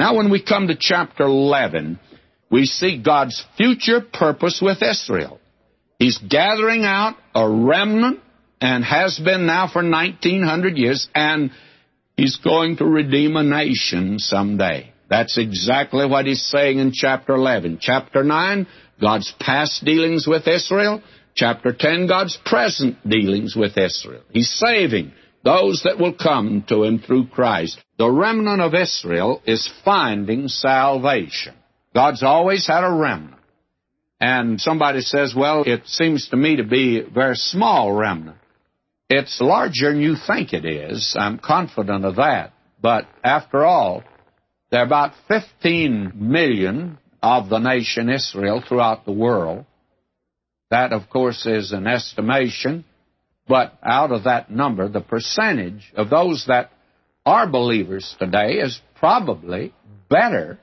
Now, when we come to chapter 11, we see God's future purpose with Israel. He's gathering out a remnant and has been now for 1900 years, and he's going to redeem a nation someday. That's exactly what he's saying in chapter 11. Chapter 9, God's past dealings with Israel. Chapter 10, God's present dealings with Israel. He's saving those that will come to him through Christ. The remnant of Israel is finding salvation. God's always had a remnant. And somebody says, well, it seems to me to be a very small remnant. It's larger than you think it is. I'm confident of that. But after all, there are about 15 million of the nation Israel throughout the world. That, of course, is an estimation. But out of that number, the percentage of those that are believers today is probably better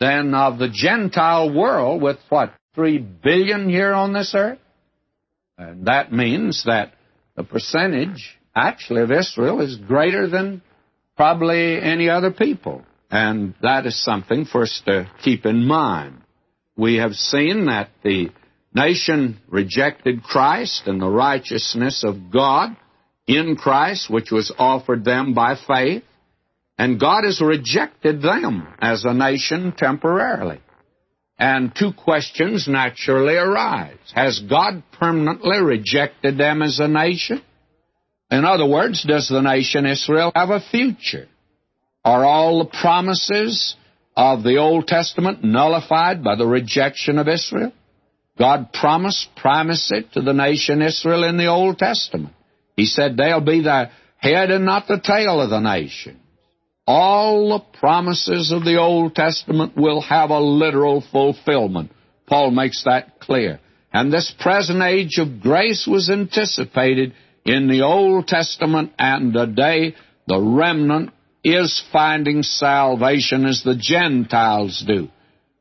than of the Gentile world with what, three billion here on this earth? And that means that the percentage actually of Israel is greater than probably any other people. And that is something for us to keep in mind. We have seen that the nation rejected Christ and the righteousness of God in Christ, which was offered them by faith. And God has rejected them as a nation temporarily. And two questions naturally arise. Has God permanently rejected them as a nation? In other words, does the nation Israel have a future? Are all the promises of the Old Testament nullified by the rejection of Israel? God promised promised it to the nation Israel in the Old Testament. He said they'll be the head and not the tail of the nation. All the promises of the Old Testament will have a literal fulfillment. Paul makes that clear. And this present age of grace was anticipated in the Old Testament, and today the remnant is finding salvation as the Gentiles do.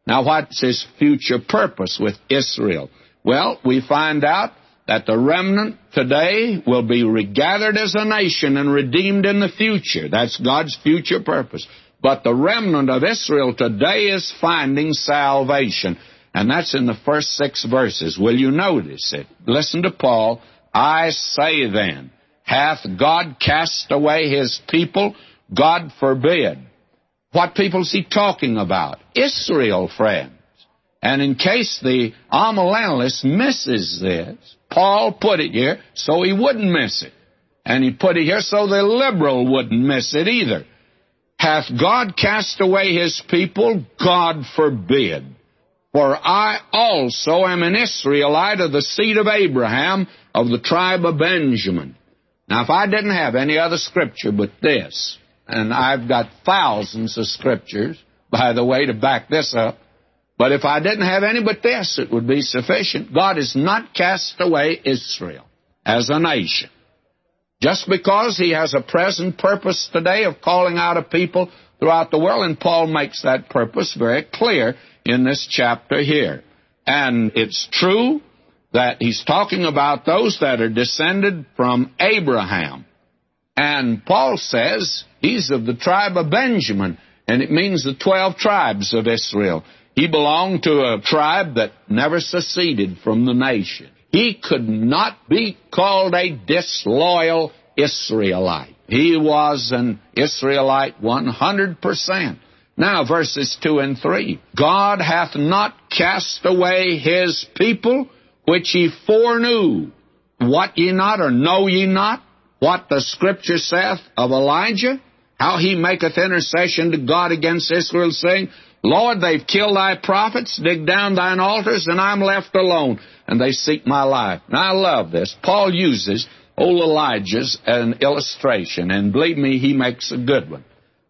Now, what's his future purpose with Israel? Well, we find out that the remnant today will be regathered as a nation and redeemed in the future. That's God's future purpose. But the remnant of Israel today is finding salvation. And that's in the first six verses. Will you notice it? Listen to Paul. I say then, hath God cast away his people? God forbid. What people is he talking about? Israel, friends. And in case the amillennialist misses this, Paul put it here so he wouldn't miss it. And he put it here so the liberal wouldn't miss it either. Hath God cast away his people? God forbid. For I also am an Israelite of the seed of Abraham, of the tribe of Benjamin. Now, if I didn't have any other scripture but this, and I've got thousands of scriptures, by the way, to back this up. But if I didn't have any but this, it would be sufficient. God has not cast away Israel as a nation. Just because He has a present purpose today of calling out a people throughout the world, and Paul makes that purpose very clear in this chapter here. And it's true that he's talking about those that are descended from Abraham. And Paul says he's of the tribe of Benjamin, and it means the 12 tribes of Israel. He belonged to a tribe that never seceded from the nation. He could not be called a disloyal Israelite. He was an Israelite 100%. Now, verses 2 and 3. God hath not cast away his people, which he foreknew. What ye not, or know ye not? what the Scripture saith of Elijah, how he maketh intercession to God against Israel, saying, Lord, they've killed thy prophets, dig down thine altars, and I'm left alone, and they seek my life. Now, I love this. Paul uses old Elijah's an illustration, and believe me, he makes a good one.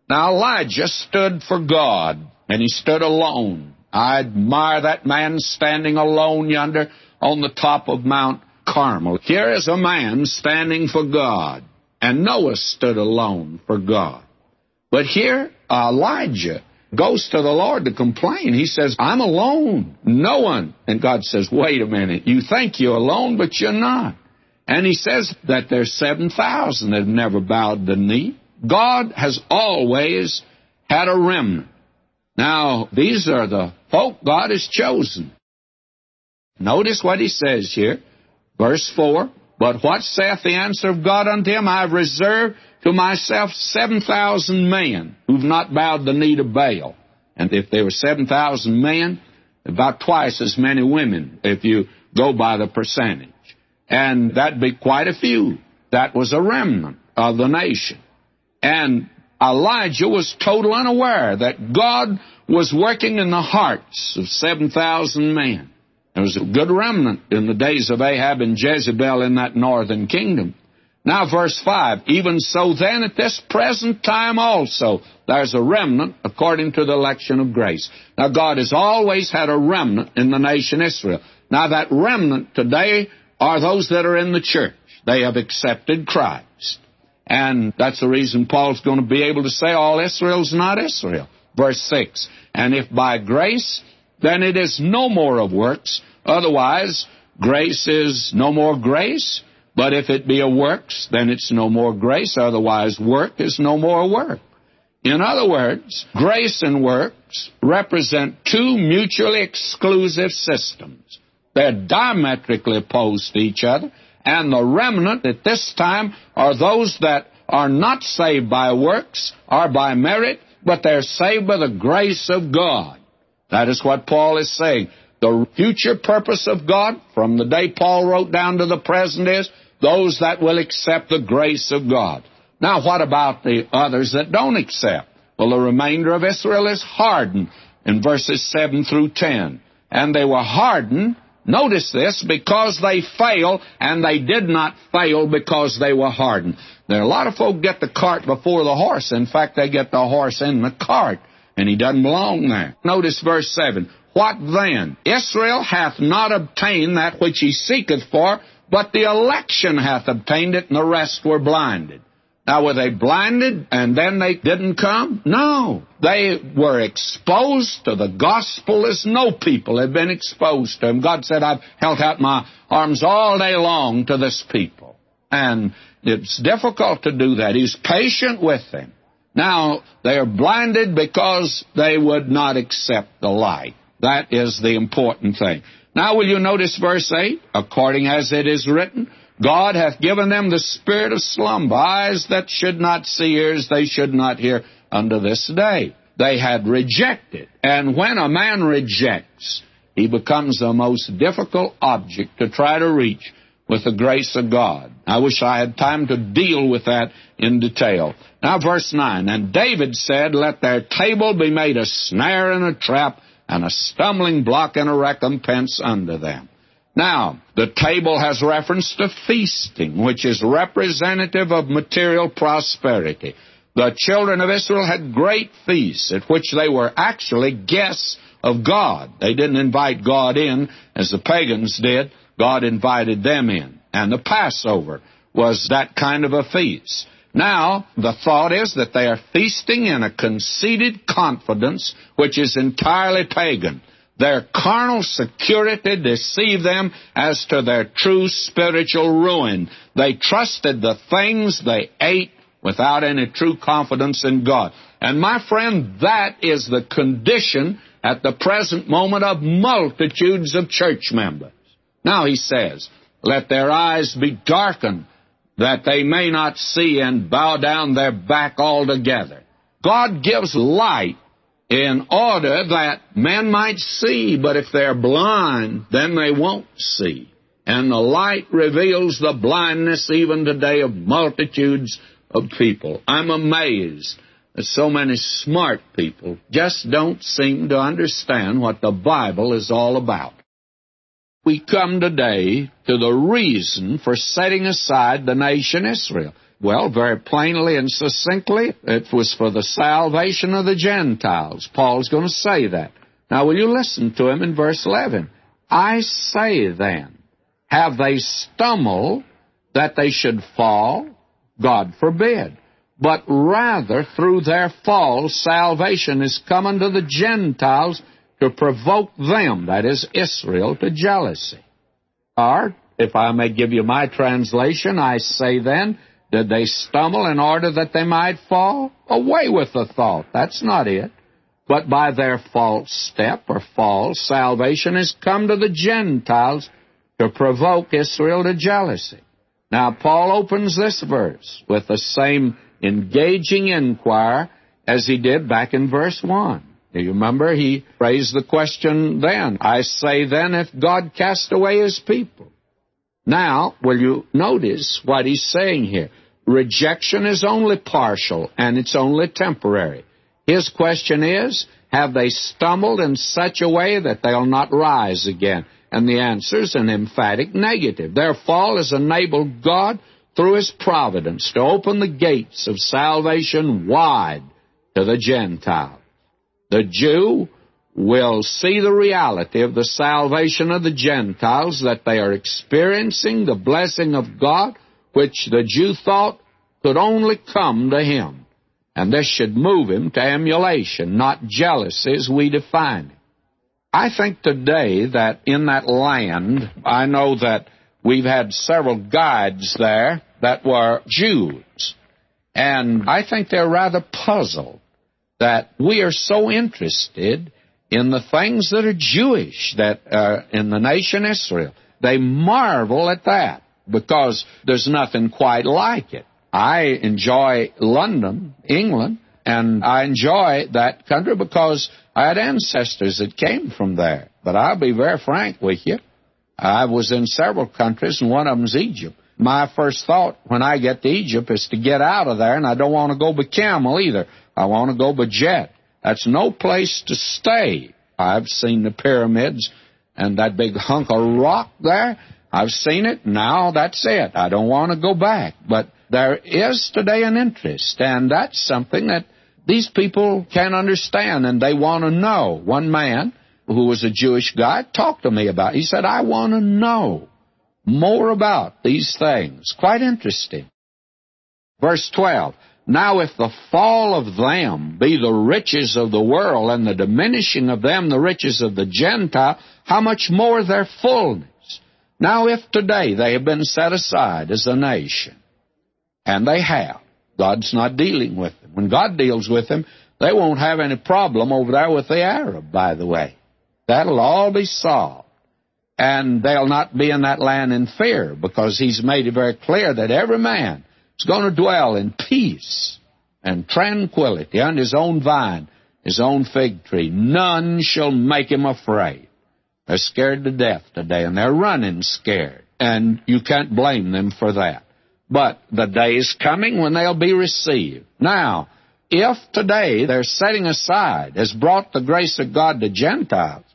Now, Elijah stood for God, and he stood alone. I admire that man standing alone yonder on the top of Mount Carmel. Here is a man standing for God, and Noah stood alone for God. But here, Elijah goes to the Lord to complain. He says, I'm alone, no one. And God says, wait a minute, you think you're alone, but you're not. And he says that there's 7,000 that have never bowed the knee. God has always had a remnant. Now, these are the folk God has chosen. Notice what he says here, verse 4 But what saith the answer of God unto him? I have reserved to myself 7,000 men who've not bowed the knee to Baal. And if there were 7,000 men, about twice as many women, if you go by the percentage. And that'd be quite a few. That was a remnant of the nation. And Elijah was totally unaware that God was working in the hearts of 7,000 men. There was a good remnant in the days of Ahab and Jezebel in that northern kingdom. Now, verse 5 Even so, then, at this present time also, there's a remnant according to the election of grace. Now, God has always had a remnant in the nation Israel. Now, that remnant today are those that are in the church. They have accepted Christ. And that's the reason Paul's going to be able to say all Israel's not Israel. Verse 6 And if by grace, then it is no more of works. Otherwise, grace is no more grace. But if it be a works, then it's no more grace. Otherwise, work is no more work. In other words, grace and works represent two mutually exclusive systems. They're diametrically opposed to each other, and the remnant at this time are those that are not saved by works or by merit, but they're saved by the grace of God. That is what Paul is saying. The future purpose of God, from the day Paul wrote down to the present, is those that will accept the grace of God. Now, what about the others that don't accept? Well, the remainder of Israel is hardened in verses 7 through 10. And they were hardened, notice this, because they failed, and they did not fail because they were hardened. There are a lot of folk get the cart before the horse. In fact, they get the horse in the cart, and he doesn't belong there. Notice verse 7. What then? Israel hath not obtained that which he seeketh for, but the election hath obtained it, and the rest were blinded. Now, were they blinded and then they didn't come? No. They were exposed to the gospel as no people have been exposed to them. God said, I've held out my arms all day long to this people. And it's difficult to do that. He's patient with them. Now, they are blinded because they would not accept the light. That is the important thing. Now, will you notice verse 8? According as it is written, God hath given them the spirit of slumber, eyes that should not see, ears they should not hear unto this day. They had rejected. And when a man rejects, he becomes the most difficult object to try to reach with the grace of God. I wish I had time to deal with that in detail. Now, verse 9 And David said, Let their table be made a snare and a trap, and a stumbling block and a recompense unto them. Now, the table has reference to feasting, which is representative of material prosperity. The children of Israel had great feasts at which they were actually guests of God. They didn't invite God in as the pagans did. God invited them in. And the Passover was that kind of a feast. Now, the thought is that they are feasting in a conceited confidence which is entirely pagan. Their carnal security deceived them as to their true spiritual ruin. They trusted the things they ate without any true confidence in God. And my friend, that is the condition at the present moment of multitudes of church members. Now he says, let their eyes be darkened that they may not see and bow down their back altogether. God gives light in order that men might see, but if they're blind, then they won't see. And the light reveals the blindness even today of multitudes of people. I'm amazed that so many smart people just don't seem to understand what the Bible is all about we come today to the reason for setting aside the nation Israel. Well, very plainly and succinctly, it was for the salvation of the Gentiles. Paul's going to say that. Now, will you listen to him in verse 11? I say then, have they stumbled that they should fall? God forbid. But rather, through their fall, salvation is come unto the Gentiles to provoke them, that is, Israel, to jealousy. Or, if I may give you my translation, I say then, did they stumble in order that they might fall? Away with the thought. That's not it. But by their false step or fall, salvation has come to the Gentiles to provoke Israel to jealousy. Now, Paul opens this verse with the same engaging inquiry as he did back in verse 1. You remember? He raised the question then. I say then, if God cast away his people. Now, will you notice what he's saying here? Rejection is only partial and it's only temporary. His question is, have they stumbled in such a way that they'll not rise again? And the answer is an emphatic negative. Their fall has enabled God, through His providence, to open the gates of salvation wide to the Gentile. The Jew will see the reality of the salvation of the Gentiles, that they are experiencing the blessing of God, which the Jew thought could only come to him. And this should move him to emulation, not jealousy as we define it. I think today that in that land, I know that we've had several guides there that were Jews. And I think they're rather puzzled that we are so interested in the things that are Jewish, that are in the nation Israel. They marvel at that because there's nothing quite like it. I enjoy London, England, and I enjoy that country because I had ancestors that came from there. But I'll be very frank with you. I was in several countries, and one of them's Egypt. My first thought when I get to Egypt is to get out of there, and I don't want to go by camel either. I want to go by jet. That's no place to stay. I've seen the pyramids and that big hunk of rock there. I've seen it. Now that's it. I don't want to go back. But there is today an interest, and that's something that these people can understand and they want to know. One man who was a Jewish guy talked to me about it. He said, I want to know more about these things. Quite interesting. Verse 12. Now if the fall of them be the riches of the world, and the diminishing of them the riches of the Gentile, how much more their fullness? Now if today they have been set aside as a nation, and they have, God's not dealing with them. When God deals with them, they won't have any problem over there with the Arab, by the way. That'll all be solved. And they'll not be in that land in fear because He's made it very clear that every man is going to dwell in peace and tranquility under His own vine, His own fig tree. None shall make Him afraid. They're scared to death today and they're running scared. And you can't blame them for that. But the day is coming when they'll be received. Now, if today their setting aside has brought the grace of God to Gentiles,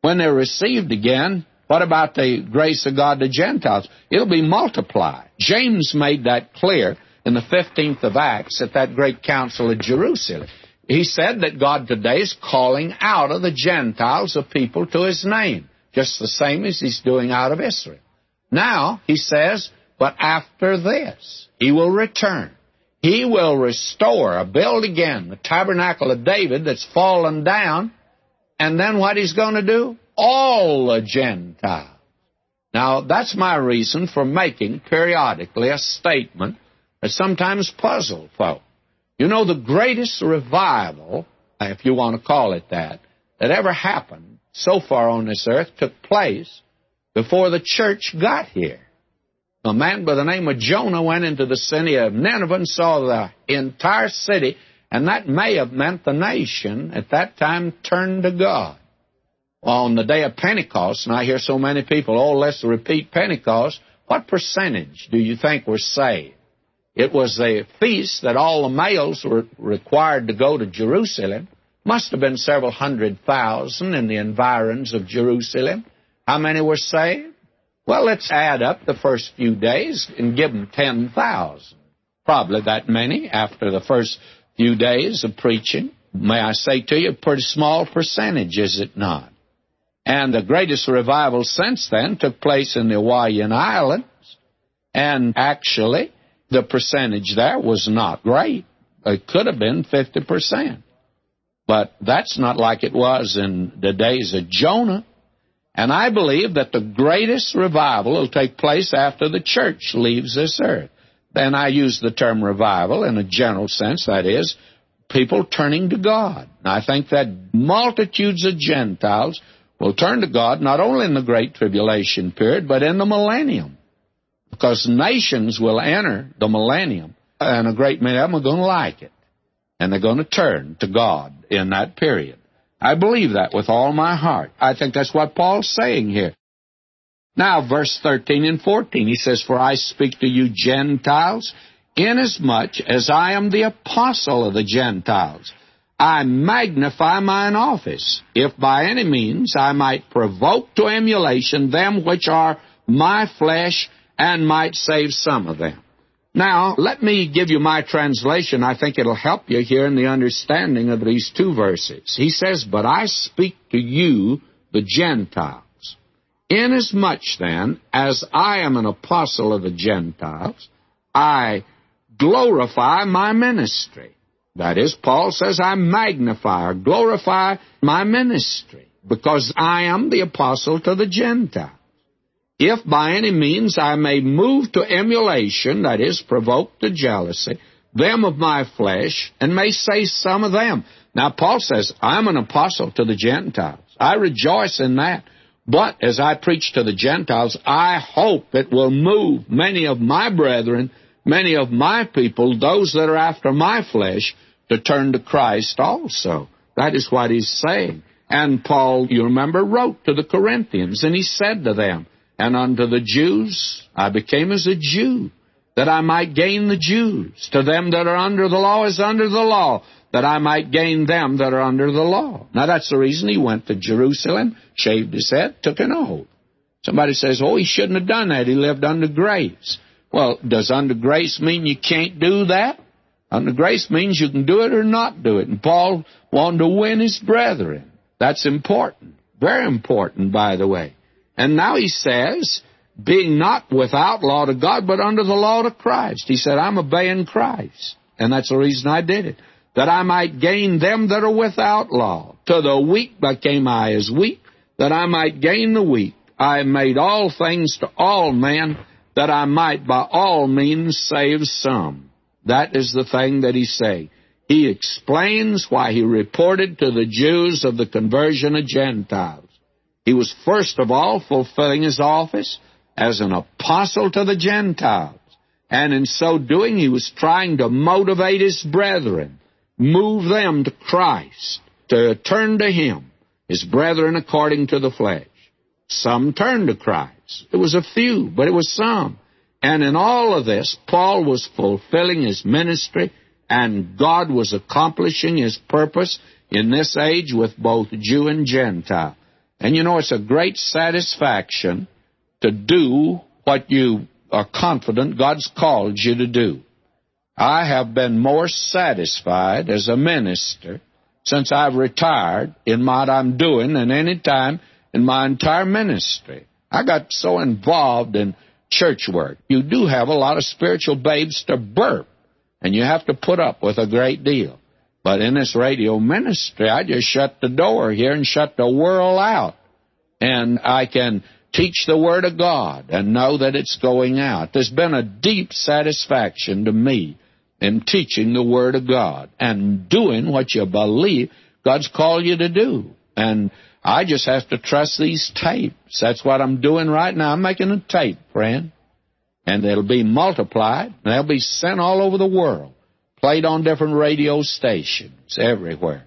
when they're received again, what about the grace of God to Gentiles? It'll be multiplied. James made that clear in the 15th of Acts at that great council at Jerusalem. He said that God today is calling out of the Gentiles a people to his name, just the same as he's doing out of Israel. Now, he says, but after this, he will return. He will restore, or build again the tabernacle of David that's fallen down. And then what he's going to do? All the Gentiles. Now, that's my reason for making periodically a statement that sometimes puzzles folks. You know, the greatest revival, if you want to call it that, that ever happened so far on this earth took place before the church got here a man by the name of Jonah went into the city of Nineveh and saw the entire city, and that may have meant the nation at that time turned to God. On the day of Pentecost, and I hear so many people, oh, let's repeat Pentecost, what percentage do you think were saved? It was a feast that all the males were required to go to Jerusalem. Must have been several hundred thousand in the environs of Jerusalem. How many were saved? Well, let's add up the first few days and give them 10,000. Probably that many after the first few days of preaching. May I say to you, pretty small percentage, is it not? And the greatest revival since then took place in the Hawaiian Islands. And actually, the percentage there was not great. It could have been 50%. But that's not like it was in the days of Jonah. And I believe that the greatest revival will take place after the church leaves this earth. Then I use the term revival in a general sense, that is, people turning to God. And I think that multitudes of Gentiles will turn to God not only in the Great Tribulation period, but in the millennium. Because nations will enter the millennium, and a great many of them are going to like it. And they're going to turn to God in that period. I believe that with all my heart. I think that's what Paul's saying here. Now, verse 13 and 14, he says, For I speak to you Gentiles, inasmuch as I am the apostle of the Gentiles. I magnify mine office, if by any means I might provoke to emulation them which are my flesh, and might save some of them. Now, let me give you my translation. I think it'll help you here in the understanding of these two verses. He says, But I speak to you, the Gentiles. Inasmuch then as I am an apostle of the Gentiles, I glorify my ministry. That is, Paul says, I magnify or glorify my ministry because I am the apostle to the Gentiles. If by any means I may move to emulation, that is, provoke to jealousy, them of my flesh, and may say some of them. Now, Paul says, I'm an apostle to the Gentiles. I rejoice in that. But as I preach to the Gentiles, I hope it will move many of my brethren, many of my people, those that are after my flesh, to turn to Christ also. That is what he's saying. And Paul, you remember, wrote to the Corinthians, and he said to them, And unto the Jews I became as a Jew, that I might gain the Jews. To them that are under the law is under the law, that I might gain them that are under the law. Now that's the reason he went to Jerusalem, shaved his head, took an oath. Somebody says, oh, he shouldn't have done that. He lived under grace. Well, does under grace mean you can't do that? Under grace means you can do it or not do it. And Paul wanted to win his brethren. That's important. Very important, by the way. And now he says, being not without law to God, but under the law to Christ. He said, I'm obeying Christ. And that's the reason I did it. That I might gain them that are without law. To the weak became I as weak, that I might gain the weak. I made all things to all men, that I might by all means save some. That is the thing that he's saying. He explains why he reported to the Jews of the conversion of Gentiles. He was first of all fulfilling his office as an apostle to the Gentiles. And in so doing, he was trying to motivate his brethren, move them to Christ, to turn to him, his brethren according to the flesh. Some turned to Christ. It was a few, but it was some. And in all of this, Paul was fulfilling his ministry, and God was accomplishing his purpose in this age with both Jew and Gentile. And you know, it's a great satisfaction to do what you are confident God's called you to do. I have been more satisfied as a minister since I've retired in what I'm doing than any time in my entire ministry. I got so involved in church work. You do have a lot of spiritual babes to burp, and you have to put up with a great deal. But in this radio ministry, I just shut the door here and shut the world out. And I can teach the Word of God and know that it's going out. There's been a deep satisfaction to me in teaching the Word of God and doing what you believe God's called you to do. And I just have to trust these tapes. That's what I'm doing right now. I'm making a tape, friend. And they'll be multiplied, and they'll be sent all over the world, played on different radio stations everywhere.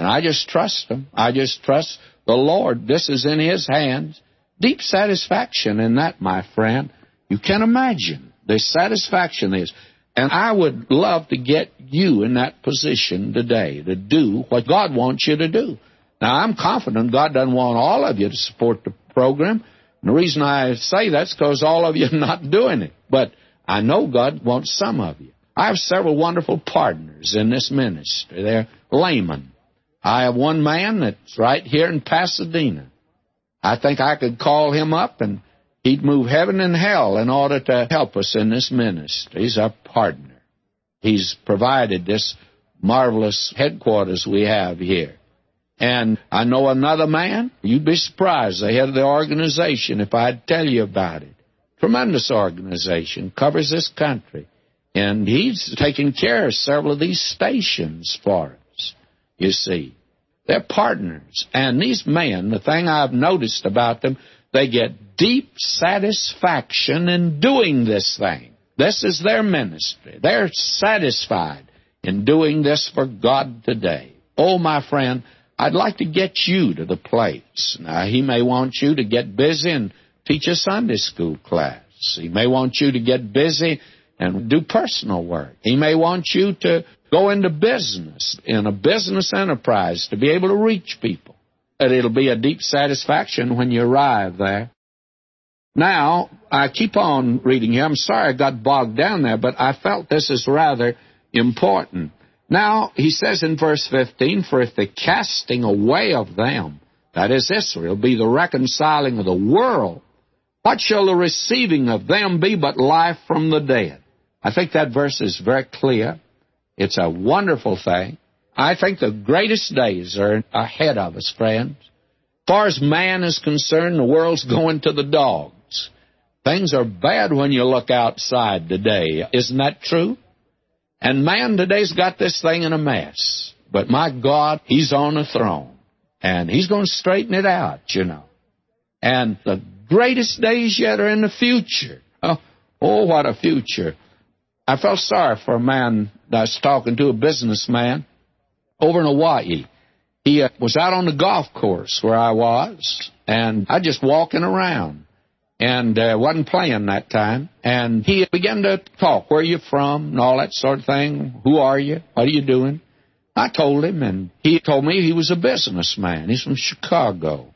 And I just trust them. I just trust the Lord. This is in His hands. Deep satisfaction in that, my friend. You can imagine the satisfaction is. And I would love to get you in that position today to do what God wants you to do. Now, I'm confident God doesn't want all of you to support the program. And the reason I say that's because all of you are not doing it. But I know God wants some of you. I have several wonderful partners in this ministry. They're laymen. I have one man that's right here in Pasadena. I think I could call him up and he'd move heaven and hell in order to help us in this ministry. He's our partner. He's provided this marvelous headquarters we have here. And I know another man, you'd be surprised, the head of the organization, if I'd tell you about it. Tremendous organization, covers this country. And he's taking care of several of these stations for us, you see. They're partners. And these men, the thing I've noticed about them, they get deep satisfaction in doing this thing. This is their ministry. They're satisfied in doing this for God today. Oh, my friend, I'd like to get you to the place. Now, he may want you to get busy and teach a Sunday school class. He may want you to get busy and do personal work. He may want you to go into business, in a business enterprise, to be able to reach people. And it'll be a deep satisfaction when you arrive there. Now, I keep on reading here. I'm sorry I got bogged down there, but I felt this is rather important. Now, he says in verse 15, For if the casting away of them, that is Israel, be the reconciling of the world, what shall the receiving of them be but life from the dead? I think that verse is very clear. It's a wonderful thing. I think the greatest days are ahead of us, friends. As far as man is concerned, the world's going to the dogs. Things are bad when you look outside today. Isn't that true? And man today's got this thing in a mess. But my God, He's on the throne. And He's going to straighten it out, you know. And the greatest days yet are in the future. Oh, oh what a future. I felt sorry for a man that I was talking to, a businessman, over in Hawaii. He uh, was out on the golf course where I was, and I just walking around and uh, wasn't playing that time. And he began to talk, where you from, and all that sort of thing. Who are you? What are you doing? I told him, and he told me he was a businessman. He's from Chicago.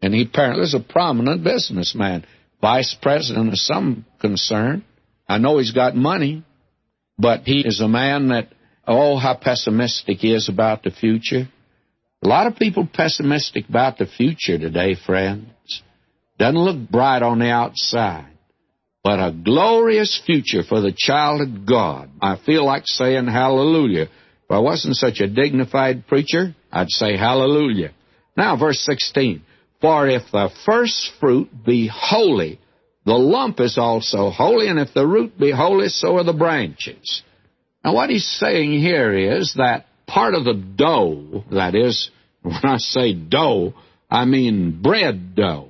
And he apparently is a prominent businessman, vice president of some concern. I know he's got money, but he is a man that, oh, how pessimistic he is about the future. A lot of people pessimistic about the future today, friends. Doesn't look bright on the outside, but a glorious future for the child of God. I feel like saying hallelujah. If I wasn't such a dignified preacher, I'd say hallelujah. Now, verse 16. For if the first fruit be holy, the lump is also holy, and if the root be holy, so are the branches. Now, what he's saying here is that part of the dough, that is, when I say dough, I mean bread dough.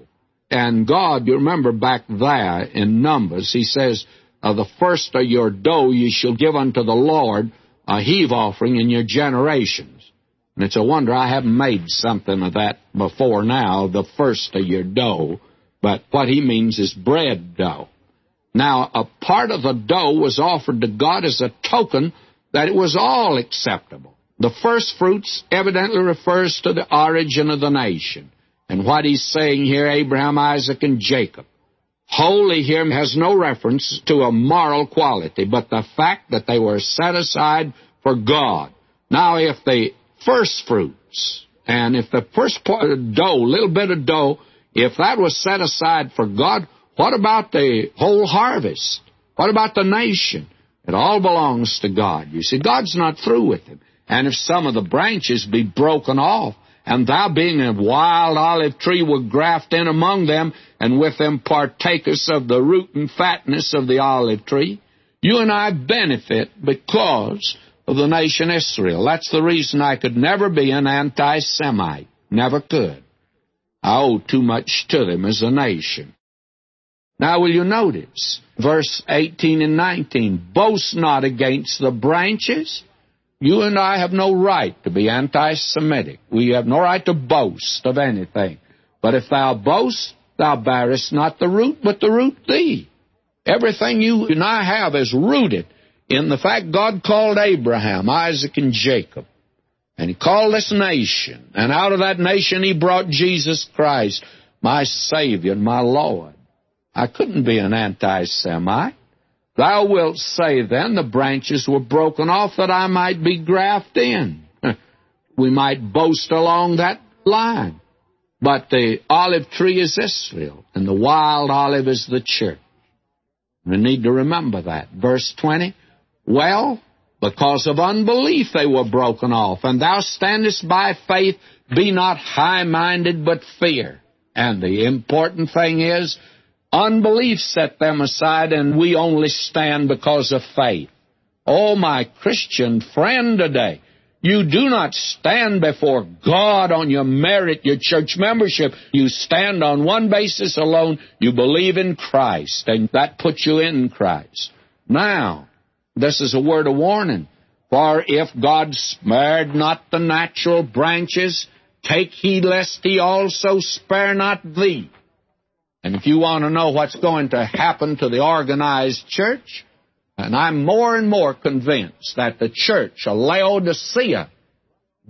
And God, you remember back there in Numbers, He says, of the first of your dough you shall give unto the Lord a heave offering in your generations. And it's a wonder I haven't made something of that before now, the first of your dough. But what he means is bread dough. Now, a part of the dough was offered to God as a token that it was all acceptable. The first fruits evidently refers to the origin of the nation. And what he's saying here, Abraham, Isaac, and Jacob. Holy here has no reference to a moral quality, but the fact that they were set aside for God. Now, if the first fruits, and if the first part of dough, little bit of dough, if that was set aside for God, what about the whole harvest? What about the nation? It all belongs to God. You see, God's not through with him. And if some of the branches be broken off, and thou being a wild olive tree will graft in among them, and with them partakest of the root and fatness of the olive tree. You and I benefit because of the nation Israel. That's the reason I could never be an anti-Semite. Never could. I owe too much to them as a nation. Now will you notice, verse 18 and 19, boast not against the branches, you and I have no right to be anti Semitic. We have no right to boast of anything. But if thou boast, thou bearest not the root, but the root thee. Everything you and I have is rooted in the fact God called Abraham, Isaac, and Jacob. And He called this nation. And out of that nation He brought Jesus Christ, my Savior and my Lord. I couldn't be an anti Semite. Thou wilt say then, the branches were broken off that I might be grafted in. we might boast along that line. But the olive tree is Israel, and the wild olive is the church. We need to remember that. Verse 20, Well, because of unbelief they were broken off, and thou standest by faith, be not high-minded, but fear. And the important thing is, Unbelief set them aside, and we only stand because of faith. Oh, my Christian friend today, you do not stand before God on your merit, your church membership. You stand on one basis alone. You believe in Christ, and that puts you in Christ. Now, this is a word of warning. For if God spared not the natural branches, take heed lest he also spare not thee. And if you want to know what's going to happen to the organized church, and I'm more and more convinced that the church of Laodicea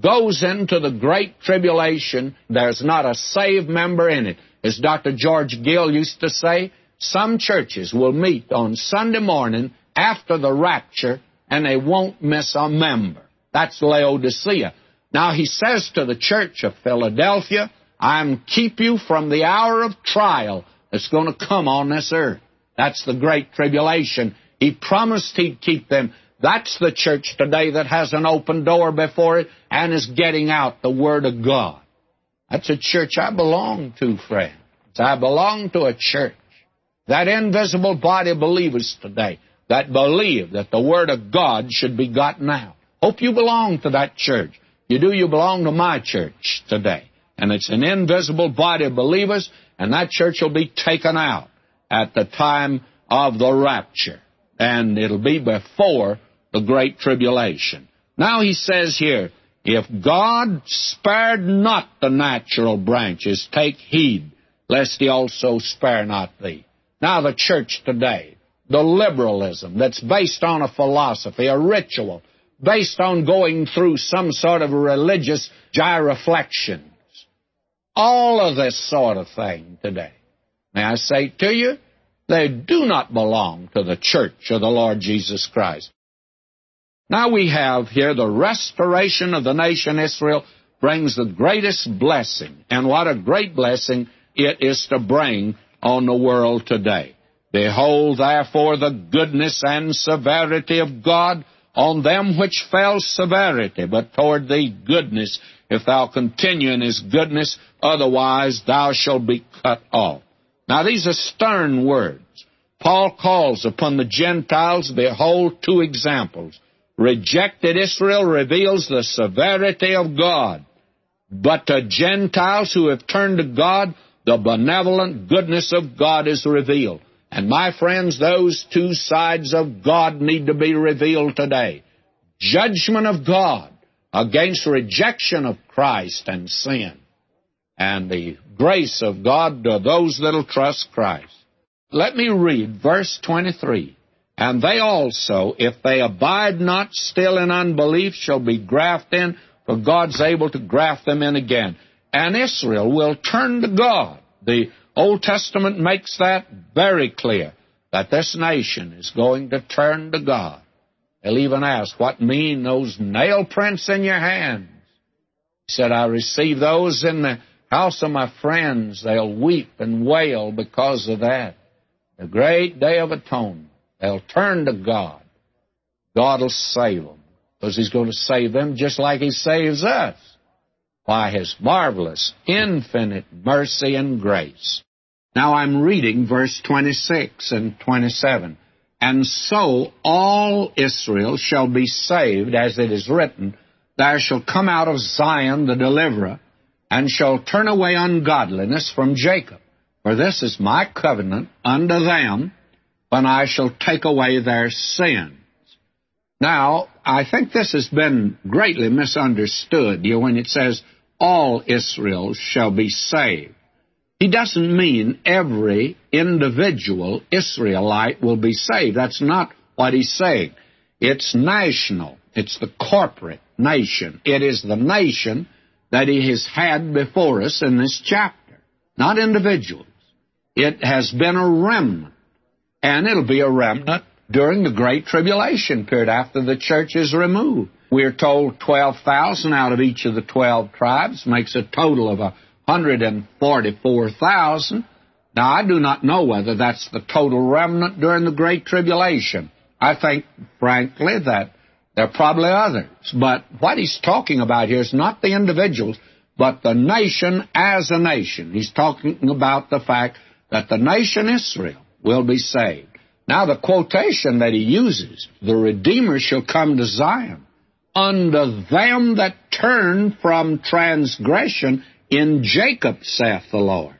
goes into the Great Tribulation. There's not a saved member in it. As Dr. George Gill used to say, some churches will meet on Sunday morning after the rapture and they won't miss a member. That's Laodicea. Now he says to the church of Philadelphia, I'm keep you from the hour of trial that's going to come on this earth. That's the great tribulation. He promised he'd keep them. That's the church today that has an open door before it and is getting out the Word of God. That's a church I belong to, friends. I belong to a church. That invisible body of believers today that believe that the Word of God should be gotten out. Hope you belong to that church. You do, you belong to my church today. And it's an invisible body of believers, and that church will be taken out at the time of the rapture and it'll be before the Great Tribulation. Now he says here, if God spared not the natural branches, take heed, lest he also spare not thee. Now the church today, the liberalism that's based on a philosophy, a ritual, based on going through some sort of religious genuflections, all of this sort of thing today. May I say to you, they do not belong to the church of the Lord Jesus Christ. Now we have here the restoration of the nation Israel brings the greatest blessing. And what a great blessing it is to bring on the world today. Behold, therefore, the goodness and severity of God on them which fell severity, but toward thee goodness, if thou continue in his goodness, otherwise thou shalt be cut off. Now, these are stern words. Paul calls upon the Gentiles, behold, two examples. Rejected Israel reveals the severity of God. But to Gentiles who have turned to God, the benevolent goodness of God is revealed. And my friends, those two sides of God need to be revealed today. Judgment of God against rejection of Christ and sin and the grace of God to those that'll trust Christ. Let me read verse 23. And they also, if they abide not still in unbelief, shall be grafted in, for God's able to graft them in again. And Israel will turn to God. The Old Testament makes that very clear, that this nation is going to turn to God. They'll even ask, what mean those nail prints in your hands? He said, I received those in the house of my friends, they'll weep and wail because of that. The great day of atonement. They'll turn to God. God will save them because He's going to save them just like He saves us by His marvelous, infinite mercy and grace. Now I'm reading verse 26 and 27. And so all Israel shall be saved, as it is written, There shall come out of Zion the deliverer, and shall turn away ungodliness from Jacob. For this is my covenant unto them when I shall take away their sins. Now, I think this has been greatly misunderstood know, when it says, all Israel shall be saved. He doesn't mean every individual Israelite will be saved. That's not what he's saying. It's national. It's the corporate nation. It is the nation that he has had before us in this chapter, not individuals. It has been a remnant, and it'll be a remnant during the Great Tribulation period after the church is removed. We're told 12,000 out of each of the 12 tribes makes a total of 144,000. Now, I do not know whether that's the total remnant during the Great Tribulation. I think, frankly, that there are probably others. But what he's talking about here is not the individuals, but the nation as a nation. He's talking about the fact that the nation Israel will be saved. Now, the quotation that he uses, the Redeemer shall come to Zion, unto them that turn from transgression in Jacob, saith the Lord.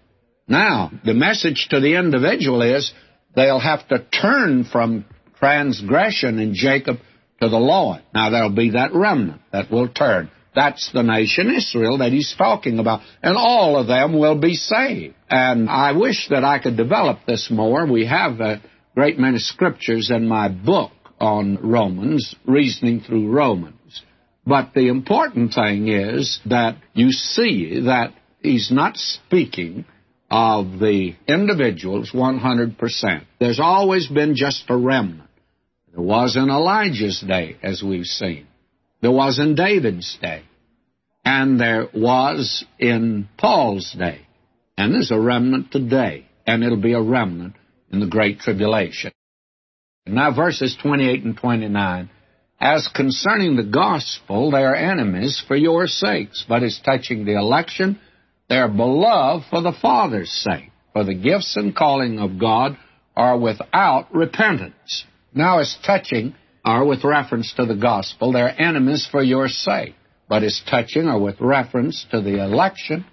Now, the message to the individual is they'll have to turn from transgression in Jacob to the Lord. Now, there'll be that remnant that will turn. That's the nation Israel that he's talking about. And all of them will be saved. And I wish that I could develop this more. We have a great many scriptures in my book on Romans, reasoning through Romans. But the important thing is that you see that he's not speaking of the individuals 100%. There's always been just a remnant. There was in Elijah's day, as we've seen. There was in David's day. And there was in Paul's day. And there's a remnant today. And it'll be a remnant in the Great Tribulation. Now, verses 28 and 29. As concerning the gospel, they are enemies for your sakes, but as touching the election, they are beloved for the Father's sake, for the gifts and calling of God are without repentance. Now, as touching are with reference to the gospel, they're enemies for your sake. But as touching or with reference to the election,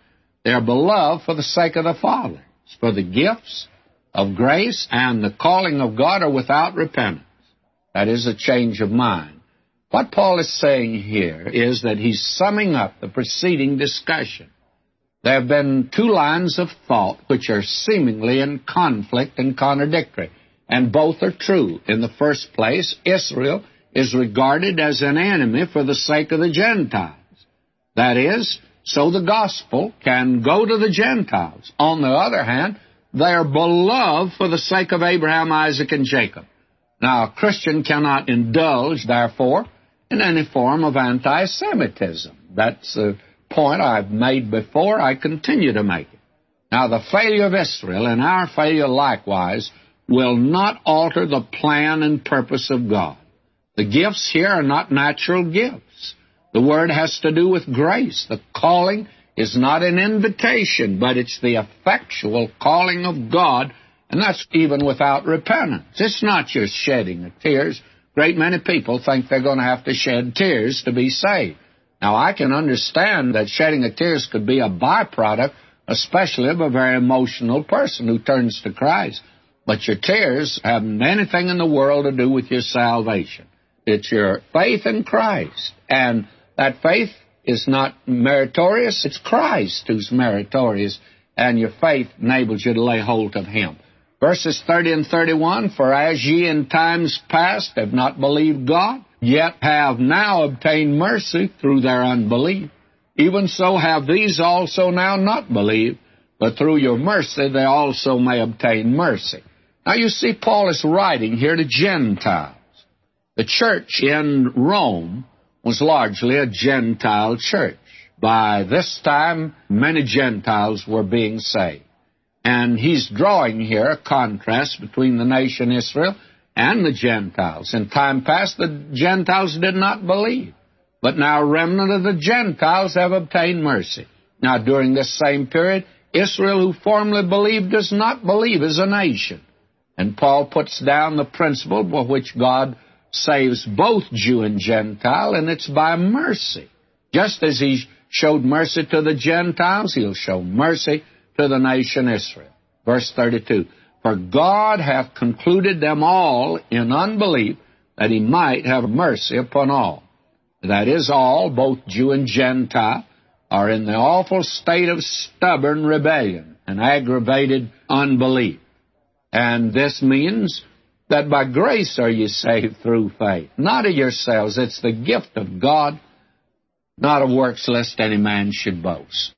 they're beloved for the sake of the Father, for the gifts of grace and the calling of God are without repentance. That is a change of mind. What Paul is saying here is that he's summing up the preceding discussion. There have been two lines of thought which are seemingly in conflict and contradictory, and both are true. In the first place, Israel is regarded as an enemy for the sake of the Gentiles. That is, so the gospel can go to the Gentiles. On the other hand, they are beloved for the sake of Abraham, Isaac, and Jacob. Now, a Christian cannot indulge, therefore, in any form of anti Semitism. That's a point I've made before. I continue to make it. Now, the failure of Israel and our failure likewise will not alter the plan and purpose of God. The gifts here are not natural gifts. The word has to do with grace. The calling is not an invitation, but it's the effectual calling of God, and that's even without repentance. It's not just shedding of tears. Great many people think they're going to have to shed tears to be saved. Now, I can understand that shedding of tears could be a byproduct, especially of a very emotional person who turns to Christ. But your tears haven't anything in the world to do with your salvation. It's your faith in Christ. And that faith is not meritorious, it's Christ who's meritorious, and your faith enables you to lay hold of Him. Verses 30 and 31 For as ye in times past have not believed God, yet have now obtained mercy through their unbelief, even so have these also now not believed, but through your mercy they also may obtain mercy. Now you see, Paul is writing here to Gentiles. The church in Rome was largely a Gentile church. By this time, many Gentiles were being saved. And he's drawing here a contrast between the nation Israel and the Gentiles. In time past, the Gentiles did not believe. But now a remnant of the Gentiles have obtained mercy. Now, during this same period, Israel, who formerly believed, does not believe as a nation. And Paul puts down the principle by which God saves both Jew and Gentile, and it's by mercy. Just as he showed mercy to the Gentiles, he'll show mercy to the nation Israel. Verse 32 For God hath concluded them all in unbelief, that he might have mercy upon all. That is, all, both Jew and Gentile, are in the awful state of stubborn rebellion and aggravated unbelief. And this means that by grace are you saved through faith, not of yourselves. It's the gift of God, not of works, lest any man should boast.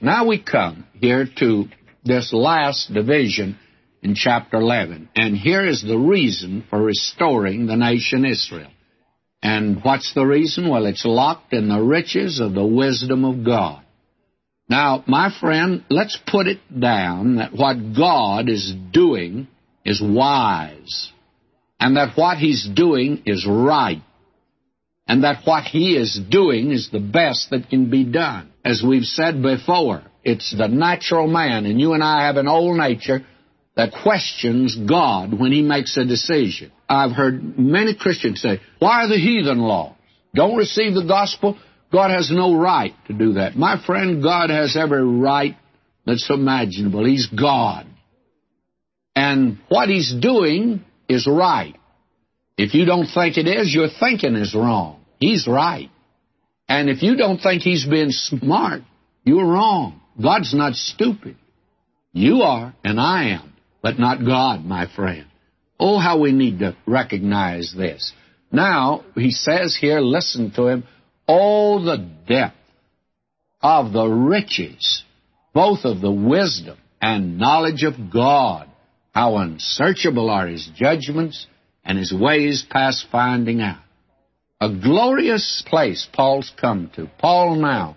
Now we come here to this last division in chapter 11, and here is the reason for restoring the nation Israel. And what's the reason? Well, it's locked in the riches of the wisdom of God. Now, my friend, let's put it down that what God is doing is wise, and that what he's doing is right, and that what he is doing is the best that can be done. As we've said before, it's the natural man, and you and I have an old nature that questions God when he makes a decision. I've heard many Christians say, Why are the heathen laws? Don't receive the gospel? God has no right to do that. My friend, God has every right that's imaginable. He's God. And what He's doing is right. If you don't think it is, your thinking is wrong. He's right. And if you don't think He's being smart, you're wrong. God's not stupid. You are, and I am, but not God, my friend. Oh, how we need to recognize this. Now, he says here, listen to him, oh, the depth of the riches, both of the wisdom and knowledge of God. How unsearchable are his judgments and his ways past finding out. A glorious place Paul's come to. Paul now